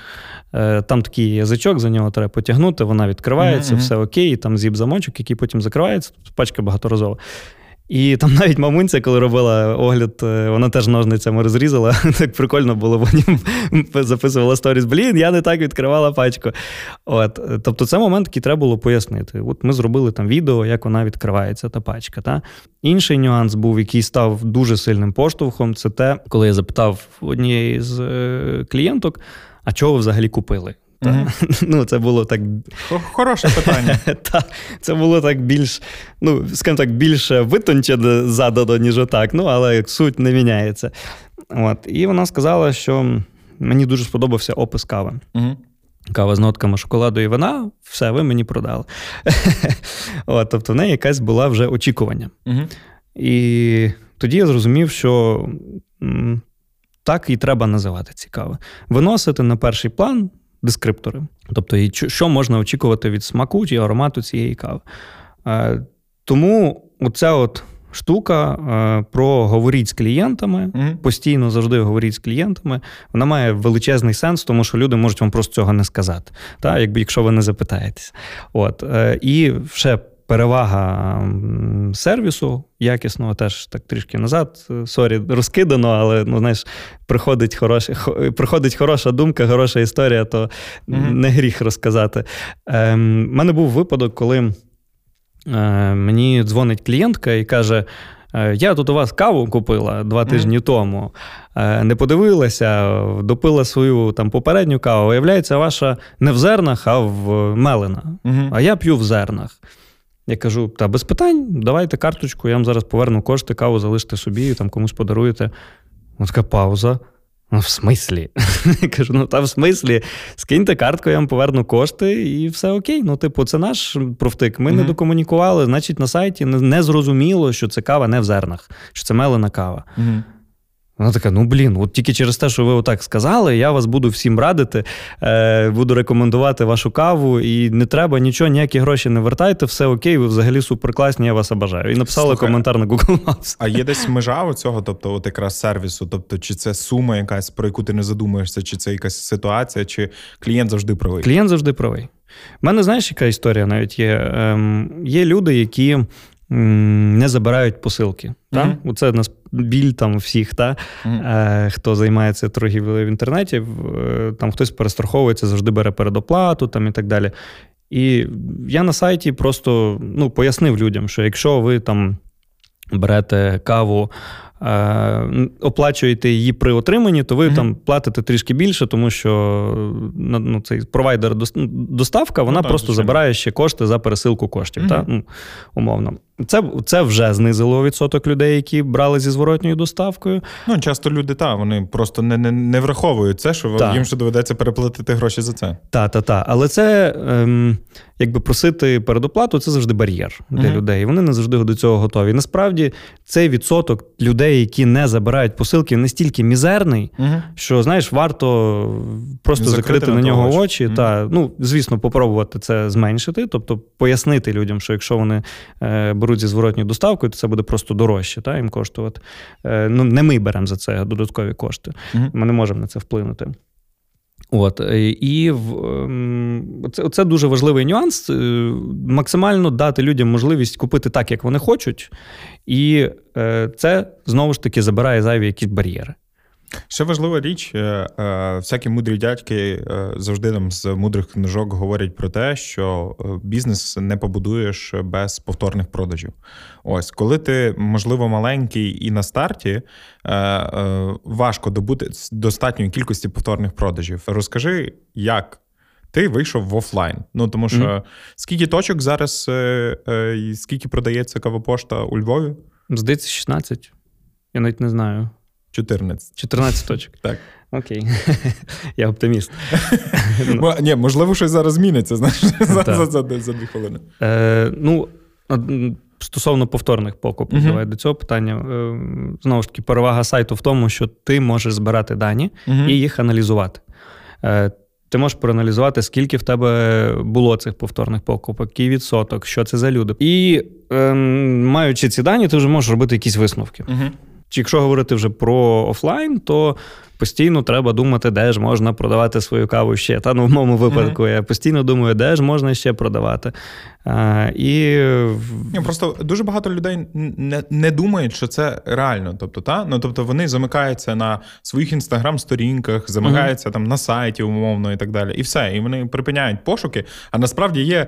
Е, там такий язичок, за нього треба потягнути, вона відкривається, uh-huh. все окей, там зіп-замочок, який потім закривається, пачка багаторазова. І там навіть мамунця, коли робила огляд, е, вона теж ножницями розрізала. Так прикольно було, потім записувала сторіс. Блін, я не так відкривала пачку. От. Тобто, це момент, який треба було пояснити. От ми зробили там відео, як вона відкривається, та пачка. Та? Інший нюанс був, який став дуже сильним поштовхом, це те, коли я запитав однієї з е, клієнток, а чого ви взагалі купили? Mm-hmm. Ну, Це було так. Хороше питання. Та, Це було так більш, ну, скажімо так, більше витончено задано, ніж отак, ну, але суть не міняється. От. І вона сказала, що мені дуже сподобався опис кави. Mm-hmm. Кава з нотками шоколаду і вина, все, ви мені продали. От, Тобто в неї якась була вже очікування. І тоді я зрозумів, що. Так і треба називати ці кави. Виносити на перший план дескриптори. Тобто, що можна очікувати від смаку чи аромату цієї кави. Е, тому оця от штука е, про говоріть з клієнтами, mm-hmm. постійно завжди говоріть з клієнтами, вона має величезний сенс, тому що люди можуть вам просто цього не сказати, та, якби якщо ви не запитаєтесь. От. Е, і ще перевага сервісу якісного, теж так трішки назад. Е, sorry, розкидано, але ну, знаєш, приходить хороша, приходить хороша думка, хороша історія, то mm-hmm. не гріх розказати. У е, мене був випадок, коли е, мені дзвонить клієнтка і каже. «Е, я тут у вас каву купила два тижні mm-hmm. тому, не подивилася, допила свою там попередню каву. Виявляється, ваша не в зернах, а в мелина. Mm-hmm. А я п'ю в зернах. Я кажу: та без питань, давайте карточку, я вам зараз поверну кошти, каву залиште собі, там комусь подаруєте. Ось така пауза. Ну, в смислі? Я кажу, ну та в смислі, скиньте картку, я вам поверну кошти, і все окей. Ну, типу, це наш профтик. Ми mm-hmm. не докомунікували, значить, на сайті не зрозуміло, що це кава не в зернах, що це мелена кава. Mm-hmm. Вона така: ну блін, от тільки через те, що ви отак сказали, я вас буду всім радити, е, буду рекомендувати вашу каву, і не треба нічого, ніякі гроші не вертайте, все окей, ви взагалі суперкласні, я вас обажаю. І написали Слухай, коментар на Google Maps. А є десь межа у цього, тобто, от якраз сервісу, тобто, чи це сума якась, про яку ти не задумуєшся, чи це якась ситуація, чи клієнт завжди правий? Клієнт завжди правий. У мене знаєш, яка історія навіть є? Ем, Є люди, які не забирають посилки. Mm-hmm. Та? Це нас біль там всіх, та? Mm-hmm. хто займається торгівлею в інтернеті, е, там хтось перестраховується, завжди бере передоплату там, і так далі. І я на сайті просто ну, пояснив людям, що якщо ви там берете каву. Е, оплачуєте її при отриманні, то ви mm-hmm. там платите трішки більше, тому що ну, цей провайдер доставка вона ну, просто так, забирає ще кошти за пересилку коштів. Mm-hmm. Та? Ну, умовно. Це це вже знизило відсоток людей, які брали зі зворотньою доставкою. Ну, часто люди, так, вони просто не не, не враховують це, що та. їм ще доведеться переплатити гроші за це. Так, так, так. Але це ем, якби просити передоплату, це завжди бар'єр для uh людей. Вони не завжди до цього готові. насправді цей відсоток людей, які не забирають посилки, настільки мізерний, uh що знаєш, варто просто закрити, закрити на нього очі. очі uh та, ну, звісно, попробувати це зменшити, тобто пояснити людям, що якщо вони е, беруть зі зворотньою доставкою, то це буде просто дорожче та, їм коштувати. Е, ну, Не ми беремо за це додаткові кошти. Ми не можемо на це вплинути. От е, і ем, це це дуже важливий нюанс. Е, максимально дати людям можливість купити так, як вони хочуть, і це знову ж таки забирає зайві якісь бар'єри. Ще важлива річ, е, е, всякі мудрі дядьки е, завжди нам з мудрих книжок говорять про те, що бізнес не побудуєш без повторних продажів. Ось, коли ти, можливо, маленький і на старті, важко добути достатньої кількості повторних продажів. Розкажи, як ти вийшов в офлайн. Ну тому що mm-hmm. скільки точок зараз, скільки продається кавопошта у Львові? Здається, 16. Я навіть не знаю. 14. 14 точок. Так. Окей. Я оптиміст. Ні, Можливо, щось зараз зміниться знаєш, за дві хвилини. Е, Ну, стосовно повторних покупок, uh-huh. давай до цього питання. Е, знову ж таки, перевага сайту в тому, що ти можеш збирати дані uh-huh. і їх аналізувати. Е, ти можеш проаналізувати, скільки в тебе було цих повторних покупок, який відсоток, що це за люди. І ем, маючи ці дані, ти вже можеш робити якісь висновки. Uh-huh. Якщо говорити вже про офлайн, то постійно треба думати, де ж можна продавати свою каву ще. Та ну в моєму випадку mm-hmm. я постійно думаю, де ж можна ще продавати. А, і... Ні, Просто дуже багато людей не не думають, що це реально. Тобто, та? Ну, тобто вони замикаються на своїх інстаграм-сторінках, замикаються mm-hmm. там на сайті, умовно, і так далі. І все. І вони припиняють пошуки. А насправді є,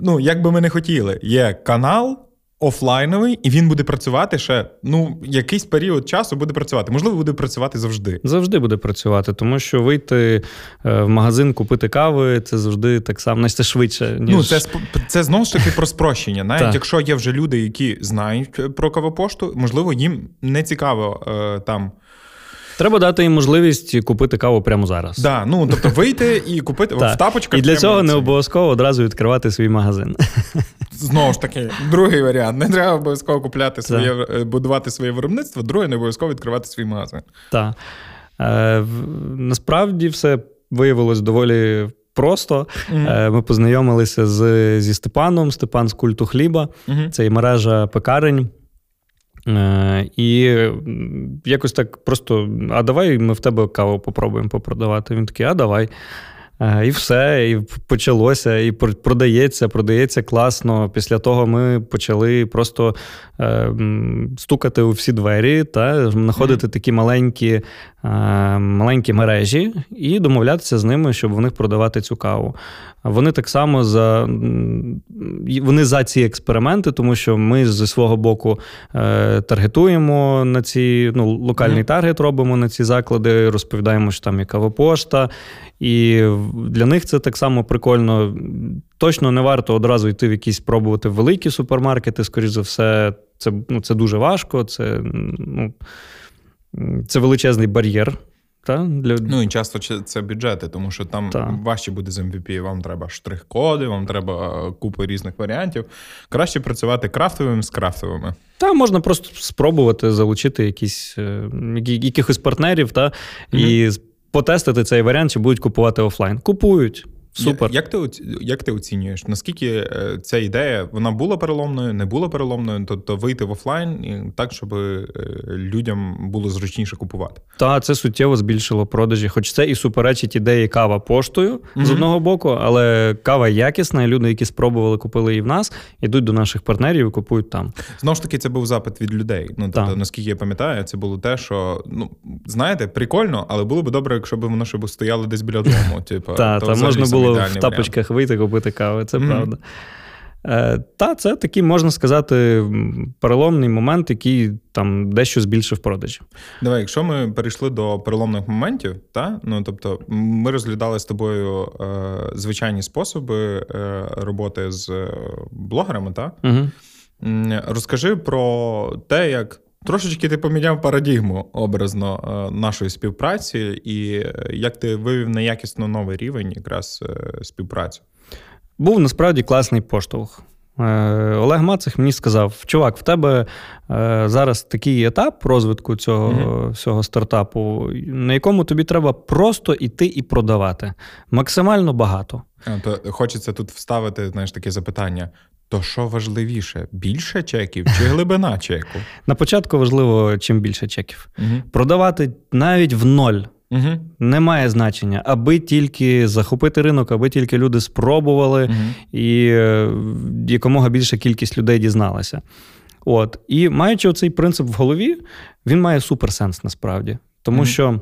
ну як би ми не хотіли, є канал офлайновий, і він буде працювати ще ну, якийсь період часу буде працювати. Можливо, буде працювати завжди. Завжди буде працювати, тому що вийти е, в магазин, купити кави це завжди так само це швидше. ніж... Ну, Це це знову ж таки про спрощення. Навіть якщо є вже люди, які знають про кавопошту, можливо, їм не цікаво е, там. Треба дати їм можливість купити каву прямо зараз. Да, ну тобто вийти і купити в тапочках. І для цього не обов'язково одразу відкривати свій магазин. Знову ж таки, другий варіант. Не треба обов'язково купляти своє, е, будувати своє виробництво, друге не обов'язково відкривати свій магазин. Так. Е, Насправді все виявилось доволі. Просто mm-hmm. ми познайомилися з, зі Степаном, Степан з культу хліба. Mm-hmm. Це і мережа пекарень. Е, і якось так просто: а давай ми в тебе каву попробуємо попродавати. Він такий, а давай. Е, і все, і почалося, і продається, продається класно. Після того ми почали просто е, стукати у всі двері та знаходити такі маленькі е, маленькі мережі і домовлятися з ними, щоб в них продавати цю каву. Вони так само за вони за ці експерименти, тому що ми зі свого боку е, таргетуємо на ці ну, локальний таргет робимо на ці заклади, розповідаємо, що там є кавопошта. І для них це так само прикольно. Точно не варто одразу йти в якісь пробувати великі супермаркети. Скоріше за все, це ну, це дуже важко. Це ну, це величезний бар'єр. Та, для... Ну і часто це бюджети, тому що там та. важче буде з MVP, вам треба штрих-коди, вам треба е, купа різних варіантів. Краще працювати крафтовими з крафтовими. Та можна просто спробувати залучити якісь е, якихось партнерів та, mm і потестити цей варіант, чи будуть купувати офлайн. Купують. Супер. Як ти як ти оцінюєш? Наскільки е, ця ідея вона була переломною, не була переломною, тобто вийти в офлайн так, щоб е, людям було зручніше купувати? Та це суттєво збільшило продажі, хоч це і суперечить ідеї кава поштою mm-hmm. з одного боку, але кава якісна. і Люди, які спробували, купили її в нас, йдуть до наших партнерів і купують там. Знову ж таки, це був запит від людей. Ну тобто, наскільки я пам'ятаю, це було те, що ну знаєте, прикольно, але було б добре, якщо б воно ще стояло десь біля дому. Типу, та, та можна було було в тапочках варіант. вийти купити кави, це mm-hmm. правда. Е, Та, це такий, можна сказати, переломний момент, який там дещо збільшив продажі. Давай, якщо ми перейшли до переломних моментів, та? ну тобто ми розглядали з тобою е, звичайні способи е, роботи з блогерами, так? Угу. Розкажи про те, як Трошечки ти поміняв парадігму образно е, нашої співпраці, і е, як ти вивів на якісно новий рівень якраз е, співпрацю? Був насправді класний поштовх. Олег Мацих мені сказав: чувак, в тебе зараз такий етап розвитку цього mm-hmm. всього стартапу, на якому тобі треба просто йти і продавати максимально багато. А, то Хочеться тут вставити знаєш, таке запитання: то що важливіше, більше чеків чи глибина чеку? На початку важливо, чим більше чеків. Угу. Продавати навіть в ноль. Угу. Немає значення, аби тільки захопити ринок, аби тільки люди спробували, угу. і е, якомога більша кількість людей дізналася. От. І маючи оцей принцип в голові, він має суперсенс насправді. Тому що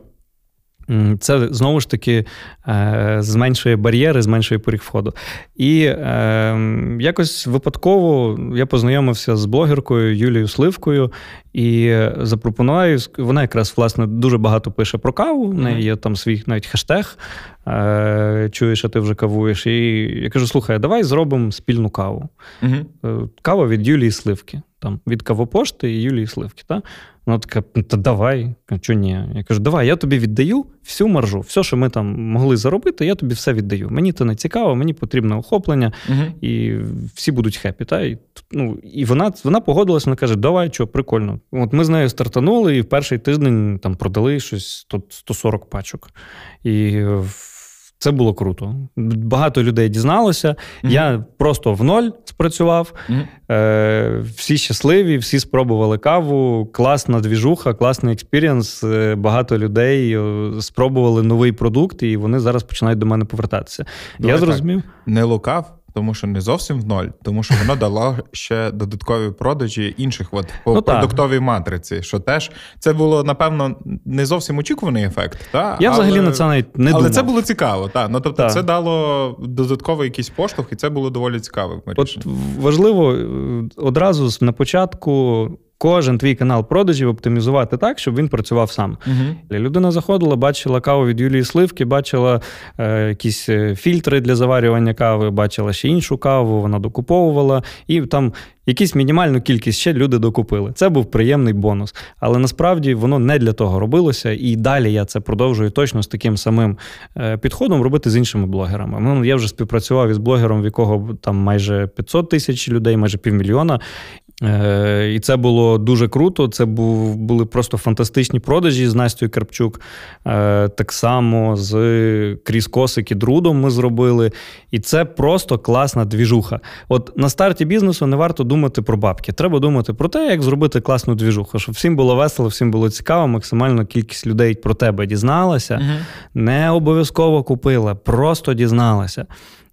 це знову ж таки е, зменшує бар'єри, зменшує поріг входу. І е, якось випадково я познайомився з блогеркою Юлією Сливкою і запропонуваю, вона якраз власне дуже багато пише про каву. В неї є там свій навіть хештег. Е, чуєш, що ти вже кавуєш. І я кажу: слухай, давай зробимо спільну каву. uh Кава від Юлії Сливки. Там Від кавопошти і Юлії Сливки. Та? Вона така, та давай, чого ні? Я кажу, давай, я тобі віддаю всю маржу. Все, що ми там могли заробити, я тобі все віддаю. Мені це не цікаво, мені потрібне охоплення, uh і всі будуть happy. Та? І ну, і вона вона погодилась, вона каже, давай, що, прикольно. От Ми з нею стартанули, і в перший тиждень там продали щось 140 пачок. І Це було круто. Багато людей дізналося. Mm-hmm. Я просто в ноль спрацював. Mm-hmm. Е, Всі щасливі, всі спробували каву. Класна двіжуха, класний experience. Е, багато людей е, спробували новий продукт, і вони зараз починають до мене повертатися. Давай Я зрозумів. Так. Не лукав, тому що не зовсім в ноль, тому що воно дало ще додаткові продажі інших от, по ну, продуктовій так. матриці. Що теж це було, напевно, не зовсім очікуваний ефект. Та? Я але, взагалі на це навіть не Але думав. це було цікаво. Та. Ну, Тобто, так. це дало додатковий якийсь поштовх, і це було доволі цікаве. От Важливо е, одразу на початку кожен твій канал продажів оптимізувати так, щоб він працював сам. Угу. Людина заходила, бачила каву від Юлії Сливки, бачила е, якісь е, фільтри для заварювання кави, бачила ще іншу каву, вона докуповувала, і там якусь мінімальну кількість ще люди докупили. Це був приємний бонус. Але насправді воно не для того робилося, і далі я це продовжую точно з таким самим е, підходом робити з іншими блогерами. Ну, Я вже співпрацював із блогером, в якого там майже 500 тисяч людей, майже півмільйона. Е, і це було дуже круто. Це був, були просто фантастичні продажі з Настю Карпчук. Е, так само з Кріс Косик і Друдом ми зробили. І це просто класна двіжуха. От на старті бізнесу не варто думати про бабки. Треба думати про те, як зробити класну двіжуху, щоб всім було весело, всім було цікаво, максимально кількість людей про тебе дізналася, угу. не обов'язково купила, просто дізналася.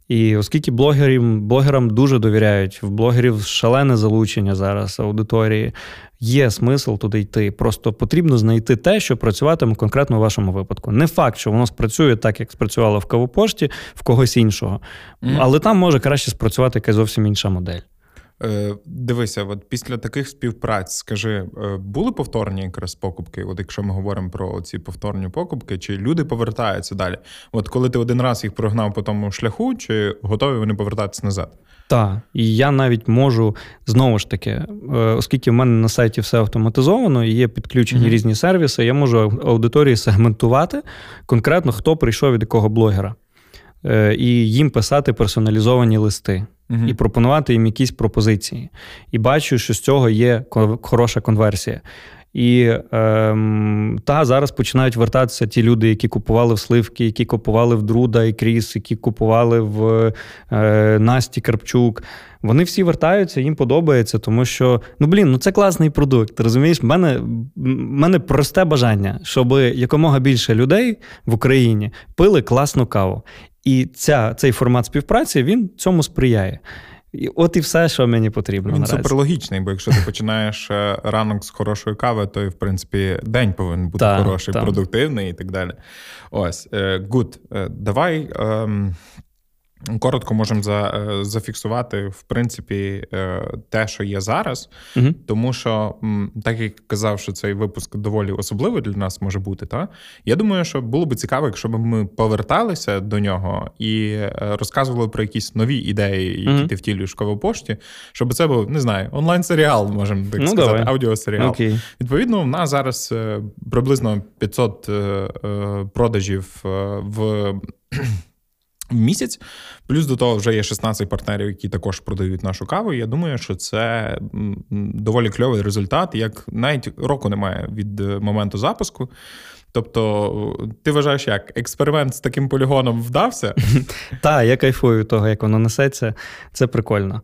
І оскільки блогерів, блогерам дуже довіряють, в блогерів шалене залучення зараз аудиторії, є смисл туди йти. Просто потрібно знайти те, що працюватиме конкретно у вашому випадку. Не факт, що воно спрацює так, як спрацювало в кавопошті, в когось іншого, mm. але там може краще спрацювати якась зовсім інша модель. Е, Дивися, от після таких співпраць, скажи, е, були повторні якраз покупки? От якщо ми говоримо про ці повторні покупки, чи люди повертаються далі? От коли ти один раз їх прогнав по тому шляху, чи готові вони повертатися назад? Так, і я навіть можу знову ж таки, е, оскільки в мене на сайті все автоматизовано і є підключені mm-hmm. різні сервіси, я можу аудиторії сегментувати конкретно, хто прийшов від якого блогера, і їм писати персоналізовані листи угу. і пропонувати їм якісь пропозиції. І бачу, що з цього є хороша конверсія. І ем, та зараз починають вертатися ті люди, які купували в Сливки, які купували в Друда і Кріс, які купували в е, Насті Карпчук. Вони всі вертаються, їм подобається, тому що ну блін, ну це класний продукт. Розумієш, в мене мене просте бажання, щоб якомога більше людей в Україні пили класну каву. І ця, цей формат співпраці він цьому сприяє. І От і все, що мені потрібно. Він наразі. суперлогічний, бо якщо ти починаєш е, ранок з хорошої кави, то і в принципі день повинен бути та, хороший, та. продуктивний і так далі. Ось, good. Е, е, давай. Ем, Коротко можемо за, е, зафіксувати, в принципі, е, те, що є зараз, угу. тому що, так як казав, що цей випуск доволі особливий для нас може бути, та я думаю, що було би цікаво, якщо б ми поверталися до нього і е, розказували про якісь нові ідеї, які угу. ти втілюєш в пошті, щоб це був не знаю, онлайн-серіал, можемо так ну, сказати, давай. аудіосеріал. Окей. Відповідно, в нас зараз приблизно 500 продажів в в місяць. Плюс до того вже є 16 партнерів, які також продають нашу каву. Я думаю, що це доволі кльовий результат. Як навіть року немає від е, моменту запуску. Тобто, ти вважаєш, як експеримент з таким полігоном вдався? Так, я кайфую того, як воно несеться. Це прикольно.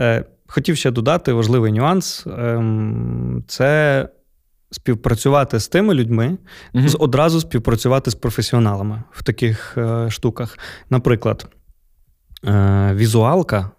Е, хотів ще додати важливий нюанс: ем, це співпрацювати з тими людьми, mm одразу співпрацювати з професіоналами в таких е, штуках. Наприклад, е, візуалка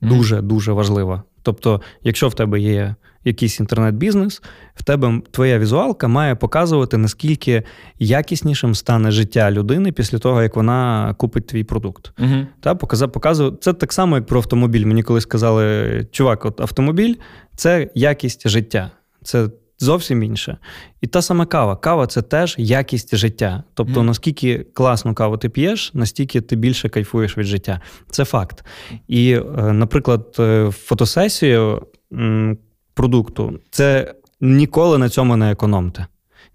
дуже дуже важлива. Тобто, якщо в тебе є якийсь інтернет-бізнес, в тебе твоя візуалка має показувати, наскільки якіснішим стане життя людини після того, як вона купить твій продукт. uh Та, показує, Це так само, як про автомобіль. Мені колись сказали, чувак, от автомобіль це якість життя. Це зовсім інше. І та сама кава. Кава це теж якість життя. Тобто, mm. наскільки класну каву ти п'єш, настільки ти більше кайфуєш від життя. Це факт. І, е, наприклад, е, фотосесію продукту це ніколи на цьому не економте.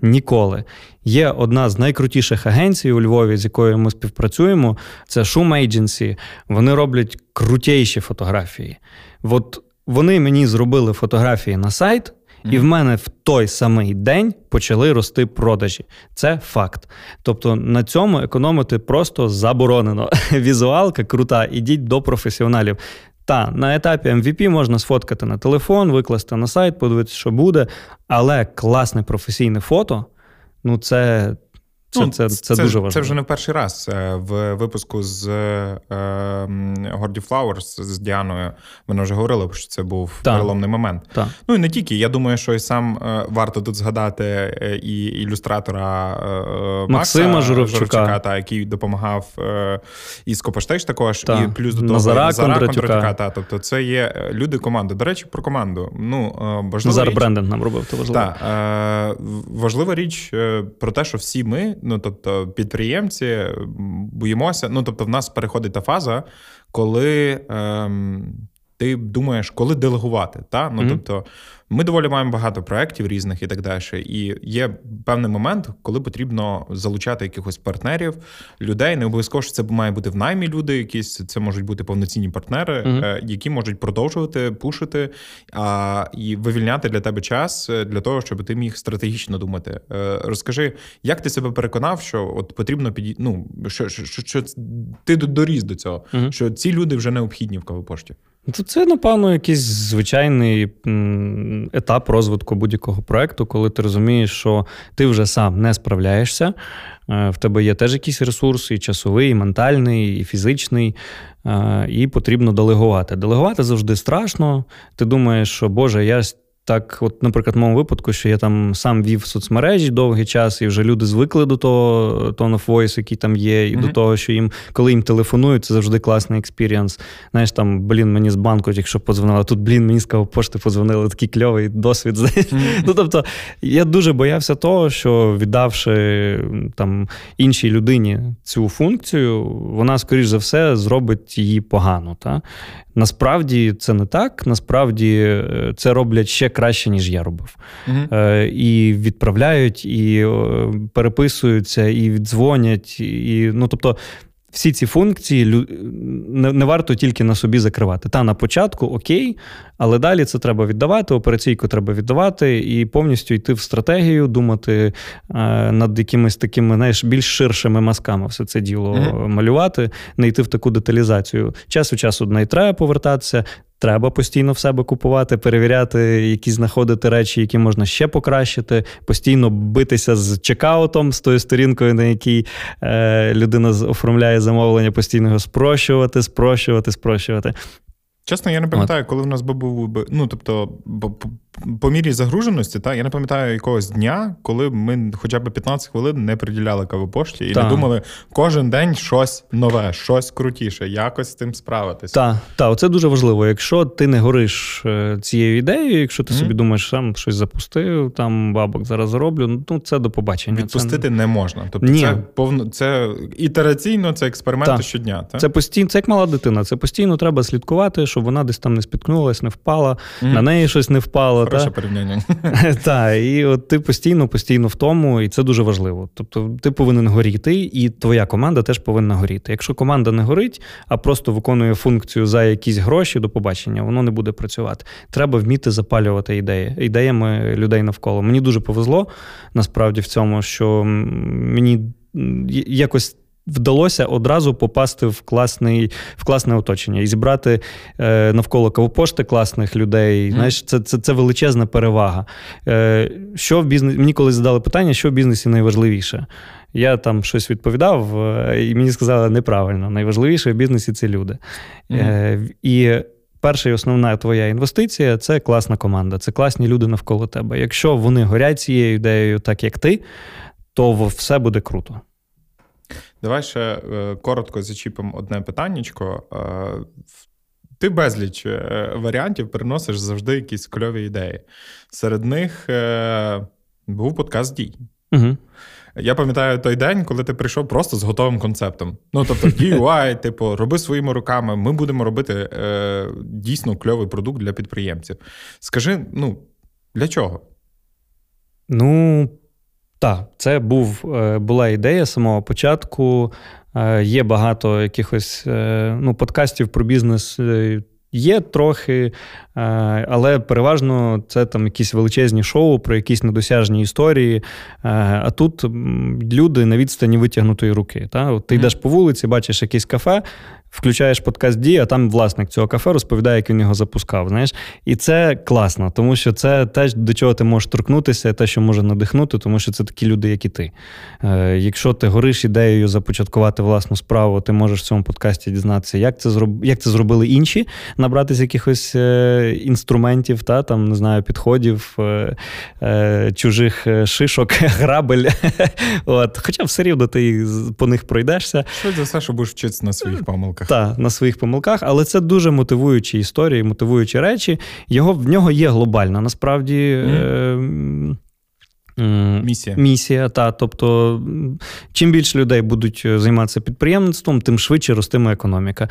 Ніколи. Є одна з найкрутіших агенцій у Львові, з якою ми співпрацюємо. Це Shoom Agency. Вони роблять крутіші фотографії. От вони мені зробили фотографії на сайт, І в мене в той самий день почали рости продажі. Це факт. Тобто на цьому економити просто заборонено. Візуалка крута, ідіть до професіоналів. Та, на етапі MVP можна сфоткати на телефон, викласти на сайт, подивитися, що буде, але класне професійне фото ну це це, ну, це, це, це дуже важливо. Це вже не перший раз е, в випуску з е, Горді Флауерс з Діаною. Вона вже говорила, що це був так. переломний момент. Так. Ну і не тільки. Я думаю, що і сам е, варто тут згадати і ілюстратора е, Максима Макса Журавчука, та, який допомагав е, і Скопаштеж також, та. і плюс до того Назара, Назара Кондратюка. Та, тобто це є люди команди. До речі, про команду. Ну, важлива Назар річ, Бренден нам робив, то важливо. Та, важлива річ про те, що всі ми ну тобто підприємці боїмося. Ну тобто, в нас переходить та фаза, коли ем, ти думаєш, коли делегувати. Та? Ну, mm-hmm. тобто, ми доволі маємо багато проєктів різних і так далі. І є певний момент, коли потрібно залучати якихось партнерів, людей. Не обов'язково що це має бути в наймі люди, якісь це можуть бути повноцінні партнери, mm-hmm. які можуть продовжувати пушити а, і вивільняти для тебе час е, для того, щоб ти міг стратегічно думати. Е, розкажи, як ти себе переконав, що от потрібно підійти, ну, що, що, що, що ти доріс до цього, mm-hmm. що ці люди вже необхідні в кавопошті? То це, напевно, якийсь звичайний етап розвитку будь-якого проекту, коли ти розумієш, що ти вже сам не справляєшся. Е, в тебе є теж якісь ресурси, і часовий, і ментальний, і фізичний, е, і потрібно делегувати. Делегувати завжди страшно. Ти думаєш, що Боже, я так, от, наприклад, в моєму випадку, що я там сам вів соцмережі довгий час, і вже люди звикли до того tone of voice, який там є, і mm-hmm. до того, що їм, коли їм телефонують, це завжди класний experience. Знаєш, там, блін, мені з банку, якщо подзвонили, тут, блін, мені з Кавопошти подзвонили, такий кльовий досвід. Mm-hmm. Ну, тобто, я дуже боявся того, що віддавши там іншій людині цю функцію, вона, скоріш за все, зробить її погано. Та? Насправді це не так. Насправді е, це роблять ще краще, ніж я робив. Угу. І відправляють, і переписуються, і віддзвонять. І, ну, тобто, всі ці функції не варто тільки на собі закривати. Та на початку окей, але далі це треба віддавати, операційку треба віддавати і повністю йти в стратегію, думати е, над якимись такими знаєш, більш ширшими мазками все це діло mm-hmm. малювати, не йти в таку деталізацію. Час у часу не треба повертатися. Треба постійно в себе купувати, перевіряти, які знаходити речі, які можна ще покращити, постійно битися з чекаутом, з тою сторінкою, на якій е, людина оформляє замовлення, постійно його спрощувати, спрощувати, спрощувати. Чесно, я не пам'ятаю, коли в нас би був би. Ну, тобто, по мірі загруженості, та я не пам'ятаю якогось дня, коли ми хоча б 15 хвилин не приділяли кавопошті і та. не думали кожен день щось нове, щось крутіше, якось з тим справитися. Так, та, оце дуже важливо. Якщо ти не гориш е, цією ідеєю, якщо ти mm-hmm. собі думаєш, сам щось запустив, там бабок зараз зароблю, ну це до побачення. Відпустити це... не можна. Тобто Ні. це повно це ітераційно, це експерименти та. щодня. Та? Це постійно, це як мала дитина. Це постійно треба слідкувати, щоб вона десь там не спіткнулась, не впала, mm-hmm. на неї щось не впало. Хороше порівняння. Так, і от ти постійно, постійно в тому, і це дуже важливо. Тобто, ти повинен горіти, і твоя команда теж повинна горіти. Якщо команда не горить, а просто виконує функцію за якісь гроші до побачення, воно не буде працювати. Треба вміти запалювати ідеї, ідеями людей навколо. Мені дуже повезло насправді в цьому, що мені якось вдалося одразу попасти в класний, в класне оточення і зібрати е, навколо кавопошти класних людей. Mm. Знаєш, це це, це величезна перевага. Е, Що в бізнесі? Мені колись задали питання, що в бізнесі найважливіше. Я там щось відповідав, е, і мені сказали неправильно. Найважливіше в бізнесі це люди. Mm. Е, І перша і основна твоя інвестиція це класна команда, це класні люди навколо тебе. Якщо вони горять цією ідеєю, так як ти, то все буде круто. Давай ще е, коротко зачіпимо одне питаннячко. Е, ти безліч е, варіантів приносиш завжди якісь кльові ідеї. Серед них був подкаст дій. Угу. Я пам'ятаю той день, коли ти прийшов просто з готовим концептом. Ну, тобто, DIY, типу, роби своїми руками, ми будемо робити е, дійсно кльовий продукт для підприємців. Скажи, ну, для чого? Ну, так, це був, е, була ідея з самого початку. Е, є багато якихось е, ну, подкастів про бізнес. Є трохи, але переважно це там якісь величезні шоу про якісь недосяжні історії. А тут люди на відстані витягнутої руки. Та? От Ти йдеш по вулиці, бачиш якесь кафе, включаєш подкаст Дія, а там власник цього кафе розповідає, як він його запускав. знаєш. І це класно, тому що це те, до чого ти можеш торкнутися, те, що може надихнути, тому що це такі люди, як і ти. Е, Якщо ти гориш ідеєю започаткувати власну справу, ти можеш в цьому подкасті дізнатися, як це зроб... як це зробили інші, набратися якихось е, інструментів, та, там, не знаю, підходів, е, е, чужих е, шишок, грабель. От. Хоча все рівно ти по них пройдешся. Що за все, що будеш вчитися на своїх помилках Так, на своїх помилках, але це дуже мотивуючі історії, мотивуючі речі. Його В нього є глобальна насправді. Mm. Е, Місія. Місія, та. Тобто, чим більше людей будуть е, займатися підприємництвом, тим швидше ростиме економіка.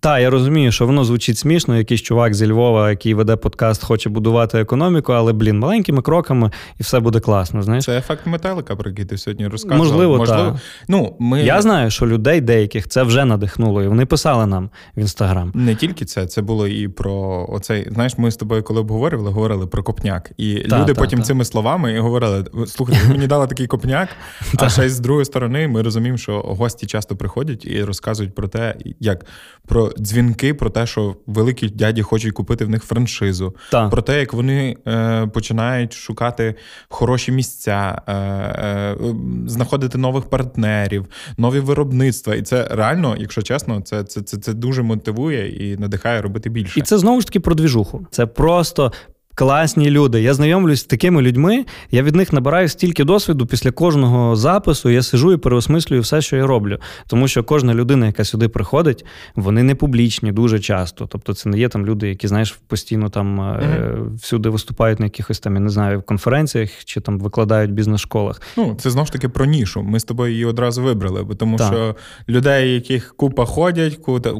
Та, я розумію, що воно звучить смішно. Якийсь чувак зі Львова, який веде подкаст, хоче будувати економіку, але, блін, маленькими кроками і все буде класно. знаєш. Це ефект метелика, про який ти сьогодні розказував. Можливо, Можливо. Та. Ну, ми... Я знаю, що людей деяких це вже надихнуло, і вони писали нам в інстаграм. Не тільки це, це було і про оцей. Знаєш, ми з тобою, коли обговорювали, говорили про копняк. І та, люди та, потім цими словами і говорили слухайте, ви мені дали такий копняк. А ще з другої сторони, ми розуміємо, що гості часто приходять і розказують про те, як про дзвінки, про те, що великі дяді хочуть купити в них франшизу, так. про те, як вони е, починають шукати хороші місця, е, е, знаходити нових партнерів, нові виробництва. І це реально, якщо чесно, це, це, це, це дуже мотивує і надихає робити більше. І це знову ж таки про двіжуху. Це просто Класні люди. Я знайомлюсь з такими людьми. Я від них набираю стільки досвіду після кожного запису. Я сижу і переосмислюю все, що я роблю. Тому що кожна людина, яка сюди приходить, вони не публічні дуже часто. Тобто, це не є там люди, які знаєш постійно там mm-hmm. всюди виступають на якихось там, я не знаю, конференціях чи там викладають в бізнес-школах. Ну це знову ж таки про нішу. Ми з тобою її одразу вибрали, бо тому так. що людей, яких купа ходять,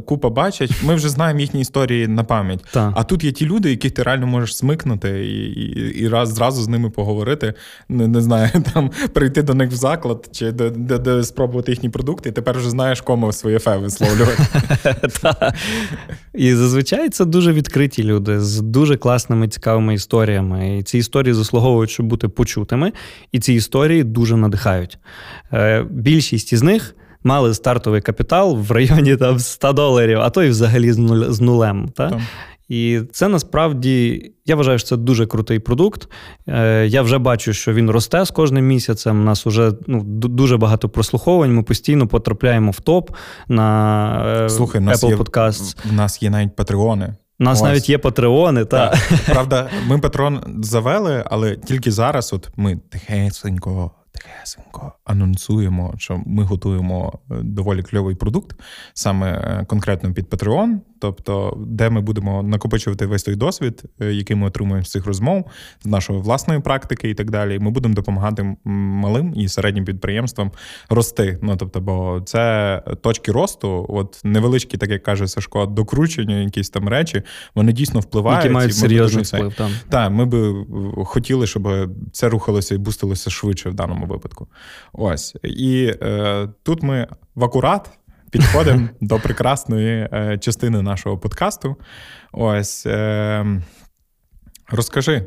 купа бачать, ми вже знаємо їхні історії на пам'ять. Так. А тут є ті люди, яких ти реально можеш смик смикнути і і, і раз зразу з ними поговорити. Не не знаю, там прийти до них в заклад чи де, де, де спробувати їхні продукти, і тепер вже знаєш, кому своє фе висловлювати. І зазвичай це дуже відкриті люди з дуже класними цікавими історіями. І ці історії заслуговують, щоб бути почутими, і ці історії дуже надихають. Е, більшість із них. Мали стартовий капітал в районі там 100 доларів, а то й взагалі з нулем. Та? І це насправді я вважаю, що це дуже крутий продукт. Е, я вже бачу, що він росте з кожним місяцем. У нас вже ну, дуже багато прослуховувань. Ми постійно потрапляємо в топ на е, Слухай, Apple нас є, Podcasts. У нас є навіть патреони. У нас Ось. навіть є патреони. Та. Так. Правда, ми патрон завели, але тільки зараз, от ми тихесенько тихесенько анонсуємо, що ми готуємо е, доволі кльовий продукт, саме е, конкретно під Patreon, тобто, де ми будемо накопичувати весь той досвід, е, який ми отримуємо з цих розмов, з нашої власної практики і так далі. Ми будемо допомагати малим і середнім підприємствам рости. Ну тобто, бо це точки росту, от невеличкі, так як каже Сашко, докручення, якісь там речі, вони дійсно впливають. Які мають серйозний вплив. там. Так, ми би хотіли, щоб це рухалося і бустилося швидше в даному випадку. Ось. І е, тут ми в акурат підходимо до прекрасної е, частини нашого подкасту. Ось. Е, Розкажи,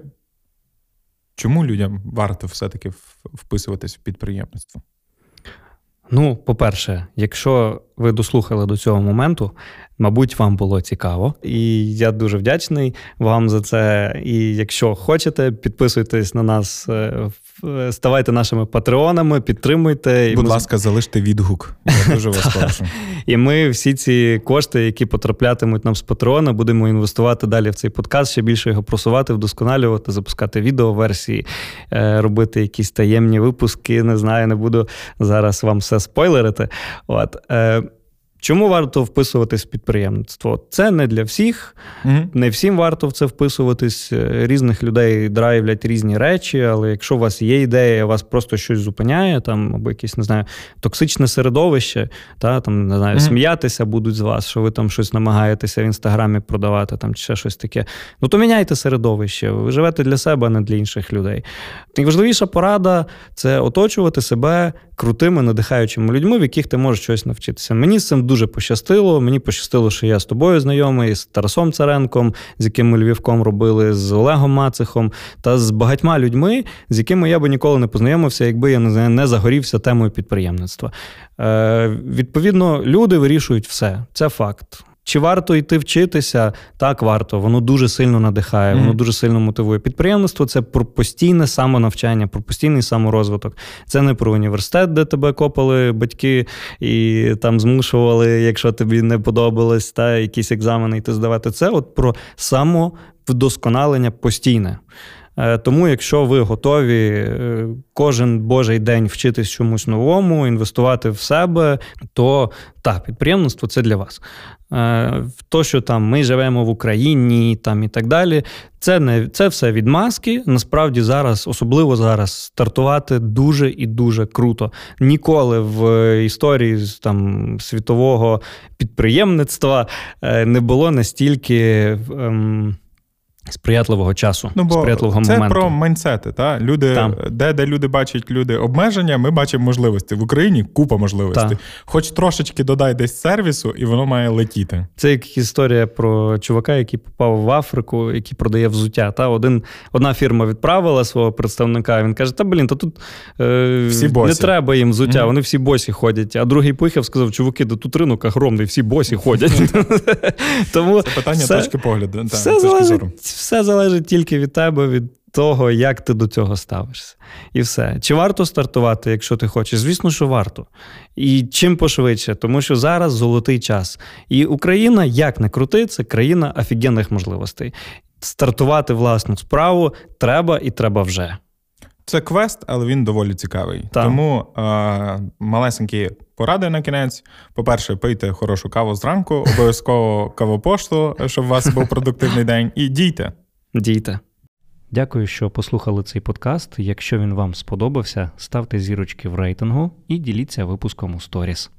чому людям варто все-таки вписуватись в підприємництво? Ну, по-перше, якщо ви дослухали до цього моменту, мабуть, вам було цікаво. І я дуже вдячний вам за це. І якщо хочете, підписуйтесь на нас в е, Е, ставайте нашими патреонами, підтримуйте. Будь ласка, залиште відгук. Я дуже вас прошу. І ми всі ці кошти, які потраплятимуть нам з патреона, будемо інвестувати далі в цей подкаст, ще більше його просувати, вдосконалювати, запускати відеоверсії, е, робити якісь таємні випуски. Не знаю, не буду зараз вам все спойлерити. От. Чому варто вписуватись в підприємництво? Це не для всіх, mm не всім варто в це вписуватись. Е, різних людей драйвлять різні речі, але якщо у вас є ідея, вас просто щось зупиняє, там або якесь не знаю, токсичне середовище, та там не знаю, mm сміятися будуть з вас, що ви там щось намагаєтеся в інстаграмі продавати, там чи ще щось таке. Ну то міняйте середовище. Ви живете для себе, а не для інших людей. Найважливіша порада це оточувати себе крутими, надихаючими людьми, в яких ти можеш щось навчитися. Мені з цим дуже пощастило. Мені пощастило, що я з тобою знайомий, з Тарасом Царенком, з яким ми Львівком робили, з Олегом Мацихом та з багатьма людьми, з якими я би ніколи не познайомився, якби я не загорівся темою підприємництва. Е, Відповідно, люди вирішують все. Це факт. Чи варто йти вчитися? Так, варто. Воно дуже сильно надихає, воно дуже сильно мотивує. Підприємництво це про постійне самонавчання, про постійний саморозвиток. Це не про університет, де тебе копали батьки і там змушували, якщо тобі не подобалось, та якісь екзамени йти здавати. Це от про самовдосконалення постійне. Е, тому, якщо ви готові е, кожен божий день вчитись чомусь новому, інвестувати в себе, то так, підприємництво це для вас. Е, то, що там ми живемо в Україні там і так далі, це не це все відмазки. Насправді зараз, особливо зараз, стартувати дуже і дуже круто. Ніколи в історії там світового підприємництва не було настільки. Ем, Сприятливого часу, ну, бо сприятливого це моменту. про майнсети. Та? Люди, Де де люди бачать люди обмеження, ми бачимо можливості. В Україні купа можливостей. Та. Хоч трошечки додай десь сервісу, і воно має летіти. Це як історія про чувака, який попав в Африку, який продає взуття. Та Один, Одна фірма відправила свого представника, він каже: Та блін, то тут е, всі босі. не треба їм взуття, mm-hmm. вони всі босі ходять. А другий поїхав, сказав, чуваки, да тут ринок огромний, всі босі ходять. Тому Це питання точки погляду. Все залежить все залежить тільки від тебе, від того, як ти до цього ставишся. І все. Чи варто стартувати, якщо ти хочеш? Звісно, що варто. І чим пошвидше, тому що зараз золотий час. І Україна, як не крути, це країна офігенних можливостей. Стартувати власну справу треба і треба вже. Це квест, але він доволі цікавий. Так. Тому е, малесенькі поради на кінець. По-перше, пийте хорошу каву зранку, обов'язково кавопошту, щоб у вас був продуктивний день, і дійте. Дійте. Дякую, що послухали цей подкаст. Якщо він вам сподобався, ставте зірочки в рейтингу і діліться випуском у сторіс.